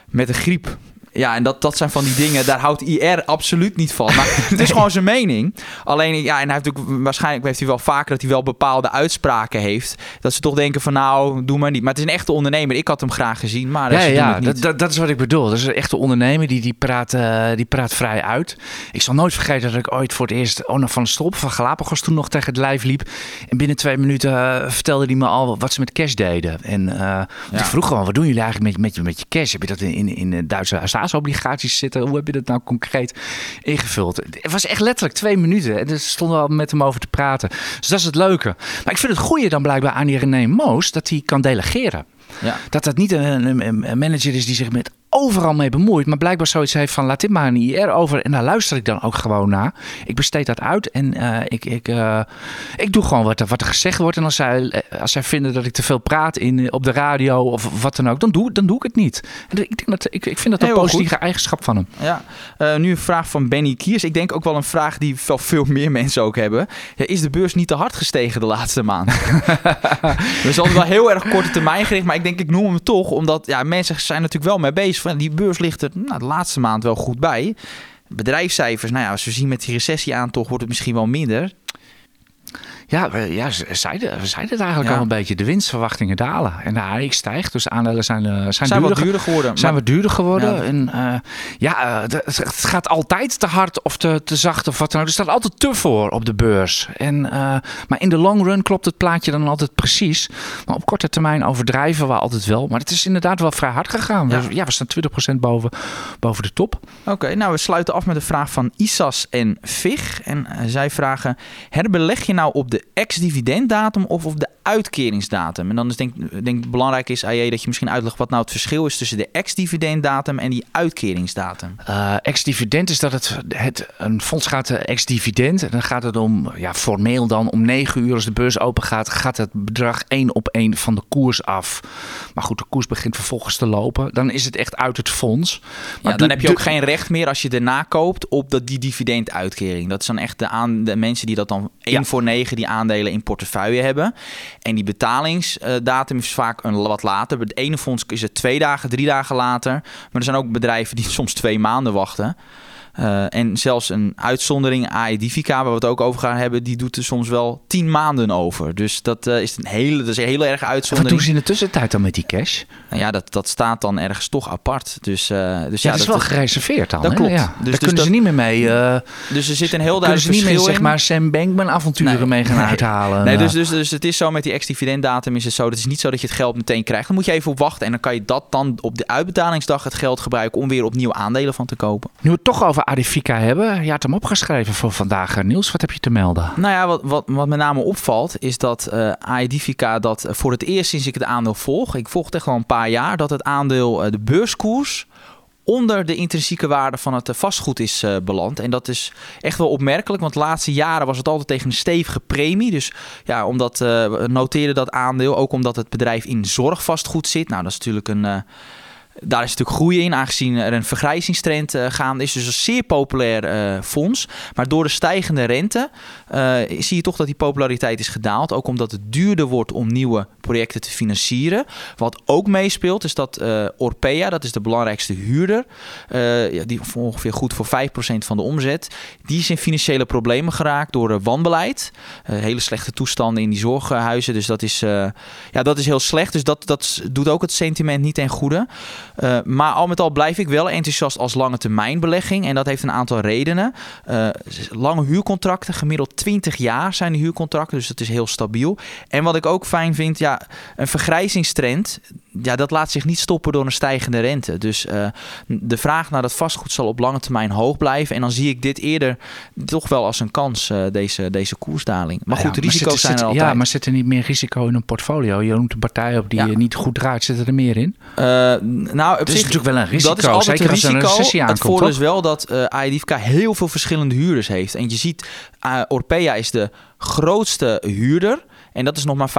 met de griep. Ja, en dat, dat zijn van die dingen, daar houdt IR absoluut niet van. Maar <laughs> het is gewoon zijn mening. Alleen, ja, en hij heeft natuurlijk, waarschijnlijk heeft hij wel vaker dat hij wel bepaalde uitspraken heeft. Dat ze toch denken van, nou, doe maar niet. Maar het is een echte ondernemer. Ik had hem graag gezien, maar ja, ja, dat, dat, dat, is wat ik bedoel. Dat is een echte ondernemer, die, die, praat, uh, die praat vrij uit. Ik zal nooit vergeten dat ik ooit voor het eerst Ona van Strop van Galapagos toen nog tegen het lijf liep. En binnen twee minuten uh, vertelde hij me al wat ze met cash deden. En uh, ja. ik vroeg gewoon, wat doen jullie eigenlijk met, met, met je cash? Heb je dat in, in, in de Duitse obligaties zitten. Hoe heb je dat nou concreet ingevuld? Het was echt letterlijk twee minuten. En dus stonden we al met hem over te praten. Dus dat is het leuke. Maar ik vind het goede dan blijkbaar aan die René Moos dat hij kan delegeren. Ja. Dat dat niet een, een, manager is die zich met overal mee bemoeit. Maar blijkbaar zoiets heeft van laat dit maar een IR over. En daar luister ik dan ook gewoon naar. Ik besteed dat uit en uh, ik, ik, uh, ik doe gewoon wat er, wat er gezegd wordt. En als zij, eh, als zij vinden dat ik te veel praat in, op de radio of wat dan ook, dan doe, dan doe ik het niet. En ik, denk dat, ik, ik vind dat een positieve goed. eigenschap van hem. Ja. Uh, nu een vraag van Benny Kiers. Ik denk ook wel een vraag die wel veel meer mensen ook hebben. Ja, is de beurs niet te hard gestegen de laatste maand? <laughs> We zijn altijd wel heel erg korte termijn gericht. Maar ik denk, ik noem hem toch, omdat ja, mensen zijn natuurlijk wel mee bezig van die beurs ligt er nou, de laatste maand wel goed bij. Bedrijfscijfers, nou ja, als we zien met die recessie aan, toch wordt het misschien wel minder. Ja, we, ja ze zeiden, we zeiden het eigenlijk al een beetje. De winstverwachtingen dalen. En de AX stijgt. Dus aandelen zijn, uh, zijn, zijn duurder, duurder geworden. Zijn maar... duurder geworden. Ja. En uh, ja, uh, het gaat altijd te hard of te, te zacht of wat dan ook. Er staat altijd te voor op de beurs. En, maar in de long run klopt het plaatje dan altijd precies. Maar op korte termijn overdrijven we altijd wel. Maar het is inderdaad wel vrij hard gegaan. Ja, we, ja, we staan 20% boven, boven de top. Oké, nou we sluiten af met de vraag van Isas en Vig. En zij vragen, herbeleg je nou op de ex-dividenddatum of op de uitkeringsdatum. En dan is denk, denk belangrijk is, AJ, dat je misschien uitlegt wat nou het verschil is tussen de ex-dividenddatum en die uitkeringsdatum. Uh, ex-dividend is dat het, het een fonds gaat ex-dividend. En dan gaat het om, ja, formeel dan om 9 uur als de beurs open gaat, gaat het bedrag één op één van de koers af. Maar goed, de koers begint vervolgens te lopen. Dan is het echt uit het fonds. Maar ja, dan heb je ook geen recht meer als je erna koopt op dat, die dividenduitkering. Dat is dan echt de, aan, de mensen die dat dan één voor 9 die aandelen in portefeuille hebben. En die betalingsdatum is vaak een wat later. Bij het ene fonds is het twee dagen, drie dagen later. Maar er zijn ook bedrijven die <laughs> soms twee maanden wachten. Uh, en zelfs een uitzondering, Aedifica, waar we het ook over gaan hebben, die doet er soms wel tien maanden over. Dus dat uh, is een hele, dat is een hele erg uitzondering. Wat doen ze in de tussentijd dan met die cash? Nou ja, dat, dat staat dan ergens toch apart. Dus, uh, dus ja, ja, dat is wel gereserveerd dan. Dat hè? klopt. Ja. Dus, Daar dus kunnen dat, ze niet meer mee. dus er zit een heel kunnen ze duidelijk niet meer verschil zeg in. maar Sam Bankman avonturen Nee. mee gaan Nee. uithalen. Nee, dus, dus, dus het is zo met die ex-dividenddatum is het zo. Het is niet zo dat je het geld meteen krijgt. Dan moet je even op wachten. En dan kan je dat dan op de uitbetalingsdag het geld gebruiken om weer opnieuw aandelen van te kopen. Nu we het toch over Adifica hebben. Je had hem opgeschreven voor vandaag. eh, Niels, wat heb je te melden? Nou ja, wat, wat, wat met name opvalt is dat eh Aedifica dat eh, voor het eerst sinds ik het aandeel volg, ik volg het echt al een paar jaar, dat het aandeel, de beurskoers, onder de intrinsieke waarde van het vastgoed is beland. En dat is echt wel opmerkelijk, want de laatste jaren was het altijd tegen een stevige premie. Dus ja, omdat we noteerden dat aandeel, ook omdat het bedrijf in zorgvastgoed zit. Nou, dat is natuurlijk een... daar is natuurlijk groei in, aangezien er een vergrijzingstrend uh, gaande is. Dus een zeer populair uh, fonds. Maar door de stijgende rente uh, zie je toch dat die populariteit is gedaald. Ook omdat het duurder wordt om nieuwe projecten te financieren. Wat ook meespeelt is dat Orpea, dat is de belangrijkste huurder, die ongeveer goed voor 5% van de omzet, die is in financiële problemen geraakt door wanbeleid. hele slechte toestanden in die zorghuizen. Dus dat is, ja, dat is heel slecht. Dus dat, dat doet ook het sentiment niet ten goede. Uh, maar al met al blijf ik wel enthousiast als lange termijn belegging. En dat heeft een aantal redenen. Uh, lange huurcontracten, gemiddeld 20 jaar zijn de huurcontracten. Dus dat is heel stabiel. En wat ik ook fijn vind, ja, een vergrijzingstrend. Ja, dat laat zich niet stoppen door een stijgende rente. Dus uh, de vraag naar dat vastgoed zal op lange termijn hoog blijven. En dan zie ik dit eerder toch wel als een kans, deze, deze koersdaling. Maar goed, de risico's zit, zijn er altijd. Ja, maar zit er niet meer risico in een portfolio? Je noemt een partij op die Ja. niet goed draait. Zit er meer in? nou, op Het is zich, natuurlijk wel een risico. Dat is altijd zeker een als risico. een recessie het aankomt. voordeel is wel dat uh, Aedifica heel veel verschillende huurders heeft. En je ziet, Orpea is de grootste huurder. En dat is nog maar 5%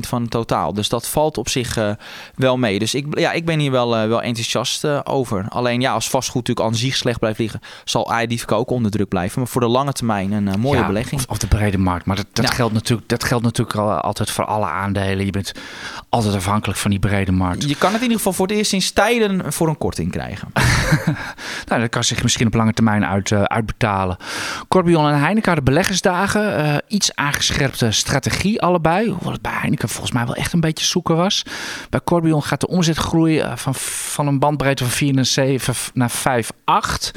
van het totaal. Dus dat valt op zich uh, wel mee. Dus ik, ja, ik ben hier wel, uh, wel enthousiast uh, over. Alleen ja, als vastgoed natuurlijk aan zich slecht blijft liggen... zal Aedifica ook onder druk blijven. Maar voor de lange termijn een mooie ja, belegging. Of, of de brede markt. Maar dat, dat, Ja. geldt, natuurlijk, dat geldt natuurlijk al, altijd voor alle aandelen. Je bent altijd afhankelijk van die brede markt. Je kan het in ieder geval voor het eerst sinds tijden voor een korting krijgen. <laughs> Nou, dat kan zich misschien op lange termijn uit, uitbetalen. Corbion en Heineken hadden beleggersdagen. Iets aangescherpte strategie allebei. Hoewel het bij Heineken volgens mij wel echt een beetje zoeken was. Bij Corbion gaat de omzetgroei uh, van, van een bandbreedte van 4 naar 7 naar 5, 8.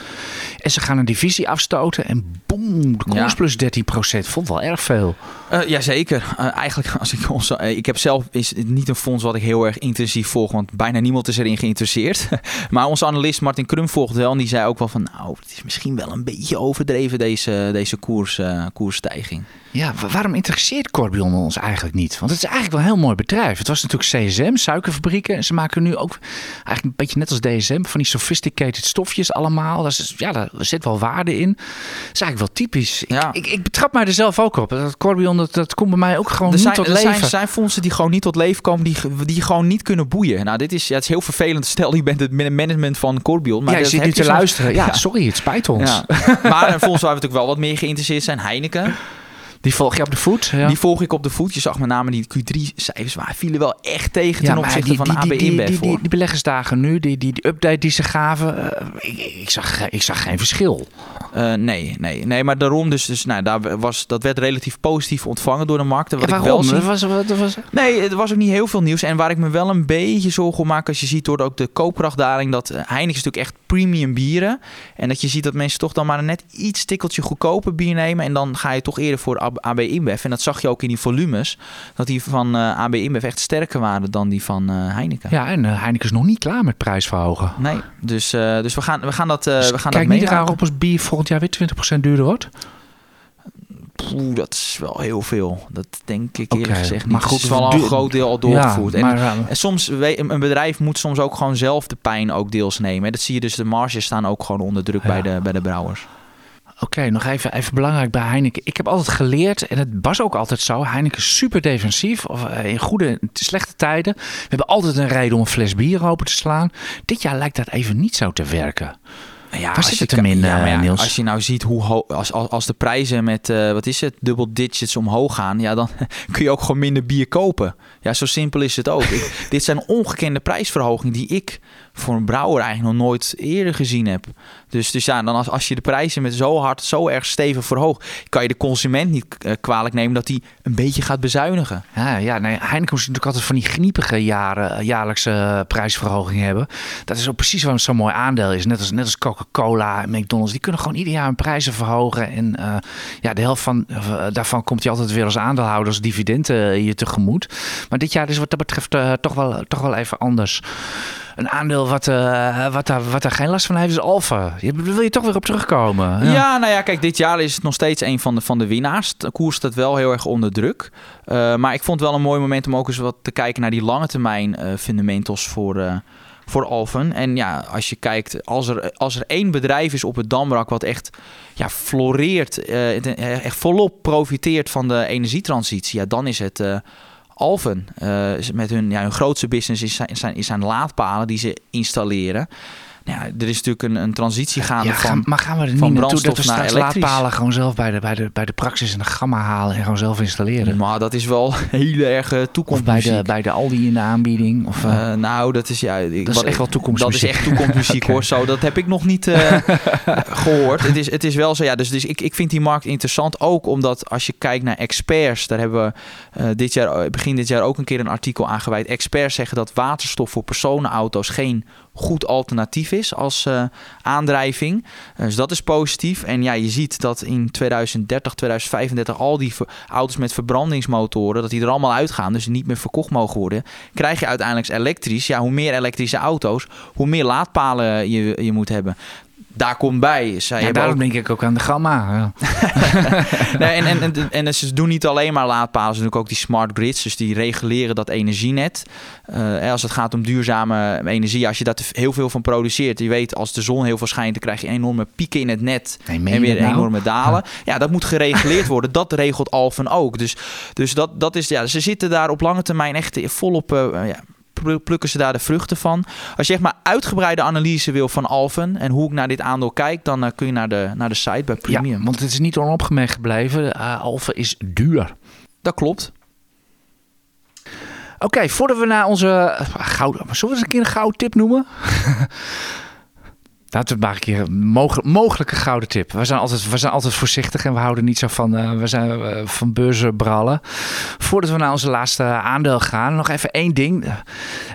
En ze gaan een divisie afstoten. En boem, de koers Ja. plus 13 procent. Vond wel erg veel. Uh, jazeker. Uh, eigenlijk, als ik ons, uh, ik heb zelf is het niet een fonds wat ik heel erg intensief volg, want bijna niemand is erin geïnteresseerd. <laughs> maar onze analist Martin Krum volgt wel en die zei ook wel van, nou, het is misschien wel een beetje overdreven deze, deze koers, koersstijging. Ja, wa- waarom interesseert Corbion ons eigenlijk niet? Want het is eigenlijk wel een heel mooi bedrijf. Het was natuurlijk CSM, suikerfabrieken. En ze maken nu ook eigenlijk een beetje net als DSM van die sophisticated stofjes allemaal. Dat is, ja, daar zit wel waarde in. Dat is eigenlijk wel typisch. Ik, Ja. ik, ik betrap mij er zelf ook op. Dat Corbion, dat, dat komt bij mij ook gewoon Er niet tot er leven. zijn, zijn fondsen die gewoon niet tot leven komen, die, die gewoon niet kunnen boeien. Nou, dit is, ja, het is heel vervelend. Stel, je bent het management van Corbion. Maar ja, je zit nu te luisteren. Ja, sorry, het spijt ons. Ja. maar een fonds waar we natuurlijk wel wat meer geïnteresseerd zijn, Heineken. Die volg je op de voet. Ja. Die volg ik op de voet. Je zag met name die Q3-cijfers, maar vielen wel echt tegen ten opzichte die, van die, AB die, InBev. die, die, die beleggersdagen nu, die, die, die update die ze gaven, eh, ik, ik, zag, ik zag geen verschil. Eh, nee, nee, nee, maar daarom dus, dus nou, daar was, dat werd relatief positief ontvangen door de markt. En wat Ja, ik wel zie, was, dat was, Nee, er was ook niet heel veel nieuws. En waar ik me wel een beetje zorgen om maak als je ziet door ook de koopkrachtdaling... dat eh, Heineken is natuurlijk echt premium bieren. En dat je ziet dat mensen toch dan maar net iets tikkeltje goedkoper bier nemen. En dan ga je toch eerder voor AB AB InBev. En dat zag je ook in die volumes. Dat die van eh, AB InBev echt sterker waren dan die van eh, Heineken. Ja, en uh, Heineken is nog niet klaar met prijsverhogen. Nee, dus, uh, dus we, gaan, we gaan dat, uh, dus we gaan kijk dat niet raar op als bier volgend jaar weer 20% duurder wordt. Poeh, dat is wel heel veel. Dat denk ik eerlijk okay, gezegd niet. Maar goed, het is wel een groot deel al doorgevoerd. Ja, maar, en, en, soms, een bedrijf moet soms ook gewoon zelf de pijn ook deels nemen. Dat zie je dus, de marges staan ook gewoon onder druk ja. bij, de, bij de brouwers. Oké, okay, nog even, even belangrijk bij Heineken. Ik heb altijd geleerd, en het was ook altijd zo, Heineken is super defensief. Of uh, in goede, slechte tijden. We hebben altijd een reden om een fles bier open te slaan. Dit jaar lijkt dat even niet zo te werken. Ja, Waar zit het hem in, ja, ja, Niels? Als je nou ziet hoe hoog, als, als, als de prijzen met, uh, wat is het, dubbel digits omhoog gaan, ja, dan <laughs> kun je ook gewoon minder bier kopen. Ja, zo simpel is het ook. ik, dit zijn ongekende prijsverhogingen die ik voor een brouwer eigenlijk nog nooit eerder gezien heb. Dus, dus ja, dan als, als je de prijzen met zo hard, zo erg stevig verhoogt, kan je de consument niet eh, kwalijk nemen dat hij een beetje gaat bezuinigen. Ja, ja nee, Heineken moet natuurlijk altijd van die gniepige jaren, eh, jaarlijkse prijsverhoging hebben. Dat is ook precies waarom het zo'n mooi aandeel is. Net als, net als Coca-Cola en McDonald's. Die kunnen gewoon ieder jaar hun prijzen verhogen. En ja, de helft van, daarvan komt je altijd weer als aandeelhouder, als dividend je tegemoet. Maar dit jaar is wat dat betreft toch, wel, toch wel even anders een aandeel wat, uh, wat, daar, wat daar geen last van heeft, is Alfa. Je, wil je toch weer op terugkomen? Ja. nou ja, kijk, dit jaar is het nog steeds een van de, van de winnaars. De koers staat wel heel erg onder druk. Uh, maar ik vond het wel een mooi moment om ook eens wat te kijken naar die lange termijn uh, fundamentals voor, voor Alphen. En ja, als je kijkt, als er, als er één bedrijf is op het Damrak wat echt ja, floreert, echt volop profiteert van de energietransitie, ja, dan is het uh, met hun, ja, hun grootste business is zijn, is zijn laadpalen die ze installeren. Nou ja, er is natuurlijk een, een transitie gaande ja, van Maar gaan we er niet naartoe dat we straks laadpalen gewoon zelf bij de, bij, de, bij de praxis en de gamma halen en gewoon zelf installeren? Maar dat is wel <laughs> heel erg. Of bij de, bij de Aldi in de aanbieding? Of, uh, nou, dat is, ja, ik, dat is echt wel toekomstmuziek. Dat is echt toekomstmuziek okay. <laughs> hoor. Zo, dat heb ik nog niet uh, <laughs> gehoord. Het is, het is wel zo, ja, dus, dus ik, ik vind die markt interessant. Ook omdat als je kijkt naar experts, daar hebben we dit jaar, begin dit jaar ook een keer een artikel aangeweid. Experts zeggen dat waterstof voor personenauto's geen goed alternatief is als uh, aandrijving. Uh, dus dat is positief. En ja, je ziet dat in 2030, 2035 al die auto's met verbrandingsmotoren, dat die er allemaal uitgaan, dus niet meer verkocht mogen worden. Krijg je uiteindelijk elektrisch. Ja, hoe meer elektrische auto's, hoe meer laadpalen je, je moet hebben daar komt bij. Zij ja, daarom ook... denk ik ook aan de gamma. Ja. <laughs> nee, en, en, en, <laughs> en, ze doen niet alleen maar laadpalen, ze doen ook die smart grids. Dus die reguleren dat energienet. Uh, als het gaat om duurzame energie, als je daar heel veel van produceert. Je weet, als de zon heel veel schijnt, dan krijg je enorme pieken in het net. Nee, en weer nou? enorme dalen. Ja. <laughs> ja. dat moet gereguleerd worden. Dat regelt Alphen ook. Dus, dus dat, dat is, ja, ze zitten daar op lange termijn echt volop... Uh, ja, plukken ze daar de vruchten van. Als je echt maar uitgebreide analyse wil van Alphen en hoe ik naar dit aandeel kijk, dan uh, kun je naar de, naar de site bij Premium. Ja, want het is niet onopgemerkt gebleven. Uh, Alphen is duur. Dat klopt. Oké, okay, voordat we naar onze uh, gouden... Zullen we eens een keer een gouden tip noemen? <laughs> Laten we het maar een keer een mogelijk, mogelijke gouden tip. We zijn, altijd, we zijn altijd voorzichtig en we houden niet zo van, uh, we zijn, uh, van beurzenbrallen. Voordat we naar onze laatste aandeel gaan, nog even één ding.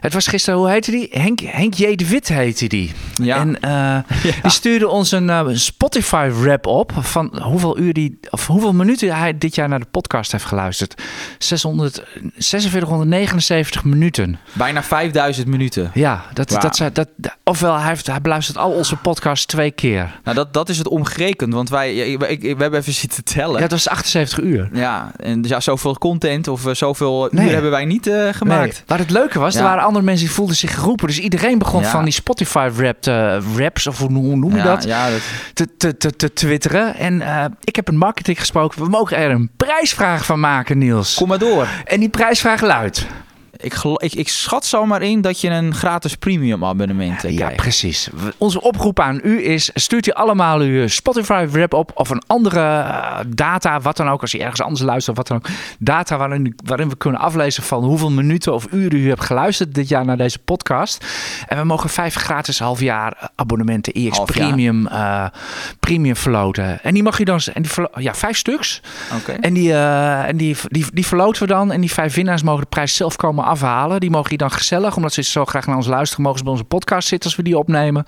Het was gisteren, hoe heette die? Henk, Henk J. de Wit heette die. Ja. En uh, <laughs> ja. die stuurde ons een Spotify rap op van hoeveel uur die, of hoeveel minuten hij dit jaar naar de podcast heeft geluisterd. 600, 4679 minuten. Bijna 5000 minuten. Ja, dat, wow. dat, dat, dat, ofwel hij, heeft, hij beluistert al onze podcast twee keer. Nou, dat, dat is het omgerekend, want wij, ik, ik, we hebben even zitten tellen. Ja, dat is 78 uur. Ja, en dus ja, zoveel content of uh, zoveel nee. uur hebben wij niet uh, gemaakt. Nee. Maar het leuke was, ja. er waren andere mensen die voelden zich geroepen. Dus iedereen begon ja. van die Spotify-raps, uh, raps, of hoe, hoe noem je dat, ja, dat... Te, te, te, te twitteren. En ik heb een marketing gesproken. We mogen er een prijsvraag van maken, Niels. Kom maar door. En die prijsvraag luidt... Ik, ik, ik, schat zomaar in dat je een gratis premium abonnement krijgt. Ja, precies. Onze oproep aan u is: stuurt u allemaal uw Spotify rap op of een andere uh, data, wat dan ook, als je ergens anders luistert, wat dan ook. Data waarin, waarin we kunnen aflezen van hoeveel minuten of uren u hebt geluisterd dit jaar naar deze podcast. En we mogen vijf gratis half jaar abonnementen EX half Premium, uh, premium verloten. En die mag je dan, en die ja, vijf stuks. Okay. En, die, uh, en die, die, die verloten we dan. En die vijf winnaars mogen de prijs zelf komen afhalen. Die mogen je dan gezellig, omdat ze zo graag naar ons luisteren, mogen ze bij onze podcast zitten als we die opnemen.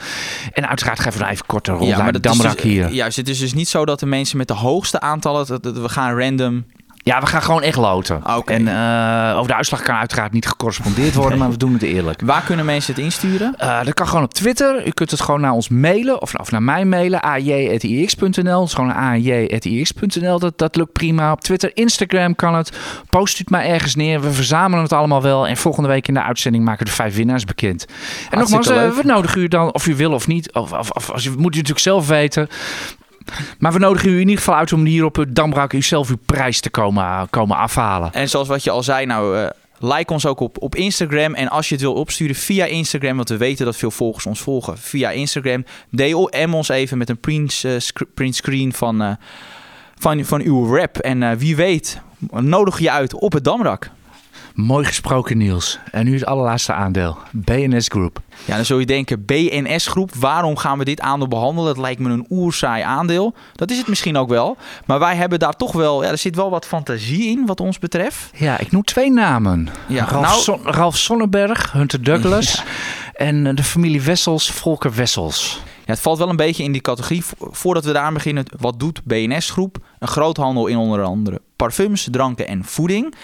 En uiteraard geven we even korte rond ja, maar dat Damrak dus, hier. Juist, het is dus niet zo dat de mensen met de hoogste aantallen, we gaan random ja, we gaan gewoon echt loten. Okay. En uh, over de uitslag kan uiteraard niet gecorrespondeerd worden, nee. maar we doen het eerlijk. <laughs> Waar kunnen mensen het insturen? Uh, dat kan gewoon op Twitter. U kunt het gewoon naar ons mailen of, of naar mij mailen. aj.ix.nl. Is gewoon aj.ix.nl. Dat, dat lukt prima. Op Twitter, Instagram kan het. Post het maar ergens neer. We verzamelen het allemaal wel. En volgende week in de uitzending maken we de vijf winnaars bekend. En nogmaals, uh, we nodigen u dan, of u wil of niet. Of, of, of als u, moet u natuurlijk zelf weten. Maar we nodigen u in ieder geval uit om hier op het Damrak zelf uw prijs te komen, komen afhalen. En zoals wat je al zei, nou, uh, like ons ook op, op Instagram. En als je het wil opsturen via Instagram, want we weten dat veel volgers ons volgen via Instagram, DM ons even met een print, sc print screen van, uh, van, van uw rap. En wie weet, nodig je uit op het Damrak. Mooi gesproken Niels. En nu het allerlaatste aandeel. BNS Group. Ja, dan zul je denken, BNS Groep, waarom gaan we dit aandeel behandelen? Het lijkt me een oerzaai aandeel. Dat is het misschien ook wel. Maar wij hebben daar toch wel, ja, er zit wel wat fantasie in wat ons betreft. Ja, ik noem twee namen. Ja, Ralf, nou- Son- Ralf Sonnenberg, Hunter Douglas en eh, de familie Wessels, Volker Wessels. Ja, het valt wel een beetje in die categorie. Vo- Voordat we daar beginnen, wat doet BNS Groep? Een groothandel in onder andere parfums, dranken en voeding.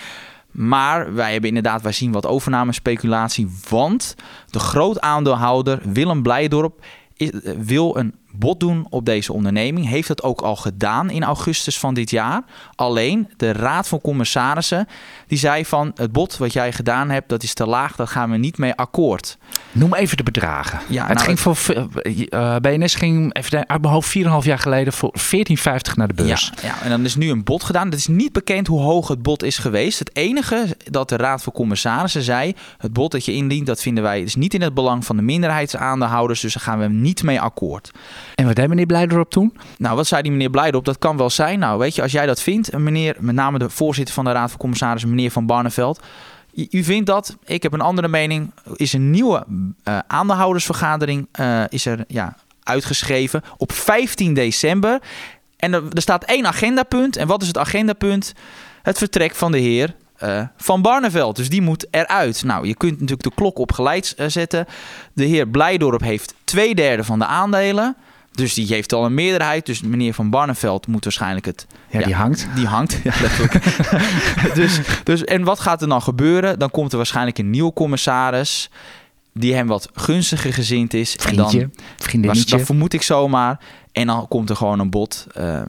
Maar wij hebben inderdaad, wij zien wat overnamespeculatie. Want de groot aandeelhouder Willem Blijdorp eh, wil een bod doen op deze onderneming. Heeft dat ook al gedaan in augustus van dit jaar. Alleen de Raad van Commissarissen die zei van het bod wat jij gedaan hebt, dat is te laag, daar gaan we niet mee akkoord. Noem even de bedragen. Ja, het nou, ging voor, eh, BNS ging even uit mijn hoofd 4,5 jaar geleden voor 14,50 naar de beurs. Ja, ja, en dan is nu een bod gedaan. Het is niet bekend hoe hoog het bod is geweest. Het enige dat de Raad van Commissarissen zei... het bod dat je indient, dat vinden wij... is niet in het belang van de minderheidsaandeelhouders... dus daar gaan we niet mee akkoord. En wat deed meneer Blijdorp toen? Nou, wat zei die meneer Blijdorp? Dat kan wel zijn. Nou, weet je, als jij dat vindt... meneer, met name de voorzitter van de Raad van Commissarissen... meneer Van Barneveld... U vindt dat, ik heb een andere mening... is een nieuwe eh, aandeelhoudersvergadering... eh, is er ja, uitgeschreven op 15 december... En er, staat één agendapunt. En wat is het agendapunt? Het vertrek van de heer eh, Van Barneveld. Dus die moet eruit. Nou, je kunt natuurlijk de klok op geleid zetten. De heer Blijdorp heeft twee derde van de aandelen. Dus die heeft al een meerderheid. Dus meneer Van Barneveld moet waarschijnlijk het... Ja, die hangt. Die hangt, <laughs> ja, <laughs> dus, dus, en wat gaat er dan gebeuren? Dan komt er waarschijnlijk een nieuwe commissaris... die hem wat gunstiger gezind is. En Vriendje, dan, vriendinnetje. dat vermoed ik zomaar. En dan komt er gewoon een bod, eh,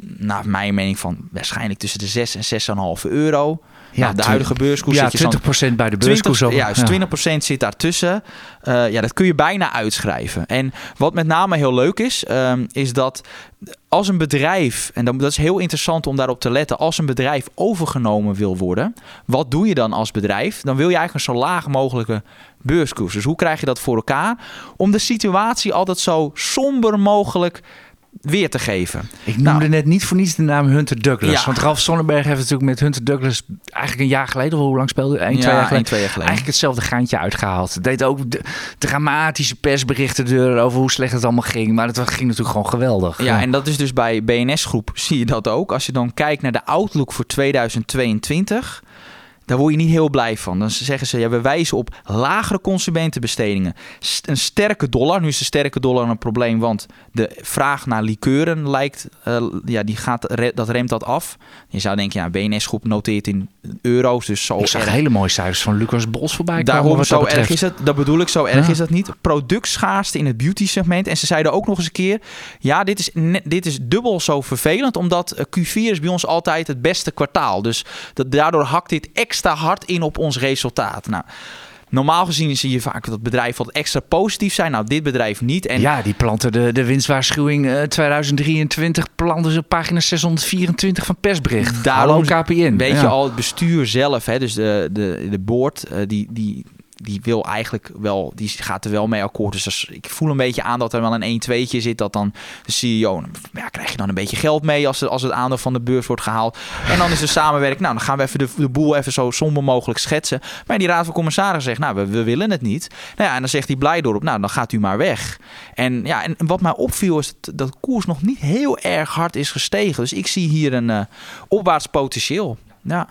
naar mijn mening, van waarschijnlijk tussen de 6 en 6,5 euro. Ja, nou, de huidige beurskoers Ja, zit je zo'n 20% bij de beurskoers. 20, op. juist, 20% zit daartussen. Eh ja, dat kun je bijna uitschrijven. En wat met name heel leuk is, ehm, is dat als een bedrijf, en dat is heel interessant om daarop te letten, als een bedrijf overgenomen wil worden, wat doe je dan als bedrijf? Dan wil je eigenlijk een zo laag mogelijke beurskoers. Dus hoe krijg je dat voor elkaar? Om de situatie altijd zo somber mogelijk weer te geven. Ik noemde Nou. net niet voor niets de naam Hunter Douglas. Ja. Want Ralf Sonnenberg heeft natuurlijk met Hunter Douglas eigenlijk een jaar geleden, of hoe lang speelde? Een, twee jaar geleden. twee jaar geleden. Eigenlijk hetzelfde gaantje uitgehaald. Deed ook de, dramatische persberichten er over hoe slecht het allemaal ging. Maar het ging natuurlijk gewoon geweldig. Ja, en dat is dus bij BNS Groep zie je dat ook. Als je dan kijkt naar de outlook voor 2022, daar word je niet heel blij van. Dan zeggen ze, ja, we wijzen op lagere consumentenbestedingen. St- Een sterke dollar. Nu is de sterke dollar een probleem, want de vraag naar likeuren lijkt, eh, ja, die gaat, dat remt dat af. Je zou denken, ja, BNS Groep noteert in euro's, dus zo ik zag erg hele mooie cijfers van Lucas Bols voorbij komen. Daarom, wat zo dat erg is het. Dat bedoel ik, zo erg Ja. is dat niet. Productschaarste in het beauty segment. En ze zeiden ook nog eens een keer... Ja, dit is, dit is dubbel zo vervelend. Omdat eh, Q4 is bij ons altijd het beste kwartaal. Dus dat, daardoor hakt dit extra hard in op ons resultaat. Nou, normaal gezien zie je vaak dat bedrijven wat extra positief zijn. Nou, dit bedrijf niet. En Ja, die planten de, de winstwaarschuwing eh, 2023 planten ze op pagina 624 van persbericht. Daarom Hallo KPN. Weet Ja. je al, het bestuur zelf, hè, dus de, de, de board, eh, die, die, die wil eigenlijk wel, die gaat er wel mee akkoord. Dus ik voel een beetje aan dat er wel een 1-2'tje zit. Dat dan de CEO, ja, krijg je dan een beetje geld mee als, als het aandeel van de beurs wordt gehaald. En dan is de samenwerking, nou dan gaan we even de, de boel even zo somber mogelijk schetsen. Maar die raad van commissarissen zegt, nou we, willen het niet. Nou ja, en dan zegt hij Blijdorp, nou dan gaat u maar weg. En ja, en wat mij opviel is dat, dat de koers nog niet heel erg hard is gestegen. Dus ik zie hier een eh, opwaarts potentieel. Ja.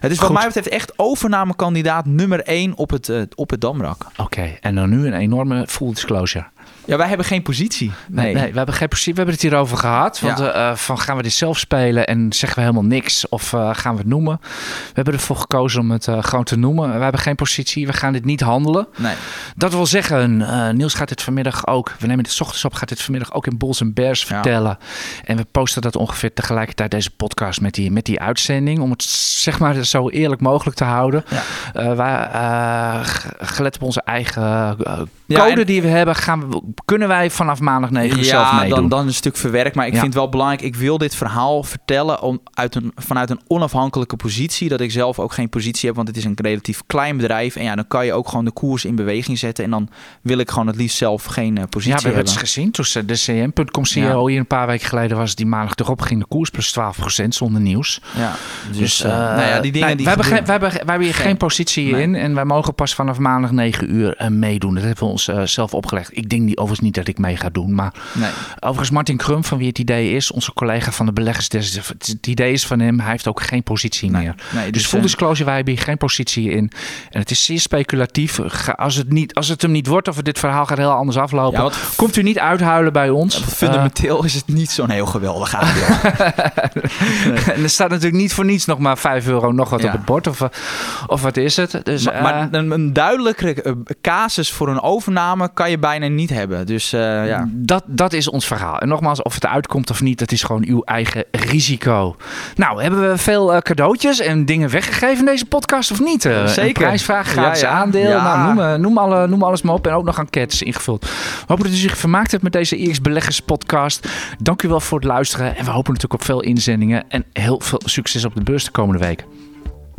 Het is wat Goed. mij betreft echt overnamekandidaat nummer 1 op het, eh, op het Damrak. Oké, en dan nu een enorme full disclosure. Ja, wij hebben geen positie. Nee. Nee, we hebben geen precies. We hebben het hierover gehad. Want Ja. eh, van gaan we dit zelf spelen en zeggen we helemaal niks of eh, gaan we het noemen? We hebben ervoor gekozen om het eh, gewoon te noemen. We hebben geen positie. We gaan dit niet handelen. nee. Dat wil zeggen, eh, Niels gaat dit vanmiddag ook. We nemen dit 's ochtends op. Gaat dit vanmiddag ook in Bulls en Bears Ja. vertellen. En we posten dat ongeveer tegelijkertijd deze podcast met die, met die uitzending. Om het zeg maar zo eerlijk mogelijk te houden. Ja. Eh, wij, eh, gelet op onze eigen eh, code en- die we hebben, gaan we, kunnen wij vanaf maandag 9 uur zelf Ja, meedoen. dan, dan een stuk verwerkt. Maar ik Ja. vind het wel belangrijk. Ik wil dit verhaal vertellen om, uit een, vanuit een onafhankelijke positie. Dat ik zelf ook geen positie heb, want het is een relatief klein bedrijf. En ja, dan kan je ook gewoon de koers in beweging zetten. En dan wil ik gewoon het liefst zelf geen eh, positie Ja, we hebben hebben. het gezien. Toen de CM.com CEO hier een paar weken geleden was, die maandag erop ging de koers plus 12% zonder nieuws. Ja, dus, Dus eh, nou ja, die dingen nee, die we, hebben geen, hebben, we hebben hier geen, Geen. positie Nee. in en wij mogen pas vanaf maandag 9 uur eh, meedoen. Dat hebben we ons eh, zelf opgelegd. Ik denk niet, overigens niet dat ik mee ga doen, maar Nee. overigens Martin Krum, van wie het idee is, onze collega van de beleggers, het idee is van hem, hij heeft ook geen positie Nee. meer. Nee, Dus dus, full eh, disclosure, wij hebben hier geen positie in. En het is zeer speculatief. Als het, niet, als het hem niet wordt of het dit verhaal gaat heel anders aflopen, Ja, komt u niet uithuilen bij ons. fundamenteel is het niet zo'n heel geweldig <laughs> aandeel. Eh, en er staat natuurlijk niet voor niets nog maar 5 euro nog wat Ja. op het bord. Of, eh, of wat is het? Dus, maar eh, maar een, een duidelijkere eh, casus voor een overname kan je bijna niet hebben. Dus eh, ja. dat, dat is ons verhaal. En nogmaals, of het uitkomt of niet, dat is gewoon uw eigen risico. Nou, hebben we veel eh, cadeautjes en dingen weggegeven in deze podcast of niet? Eh, Zeker. Een prijsvraag, gratis Ja, ja. aandeel. Ja. Nou, noem, noem, alle, noem alles maar op. En ook nog enquêtes ingevuld. We hopen dat u zich vermaakt hebt met deze IX Beleggers podcast. Dank u wel voor het luisteren. En we hopen natuurlijk op veel inzendingen. En heel veel succes op de beurs de komende weken.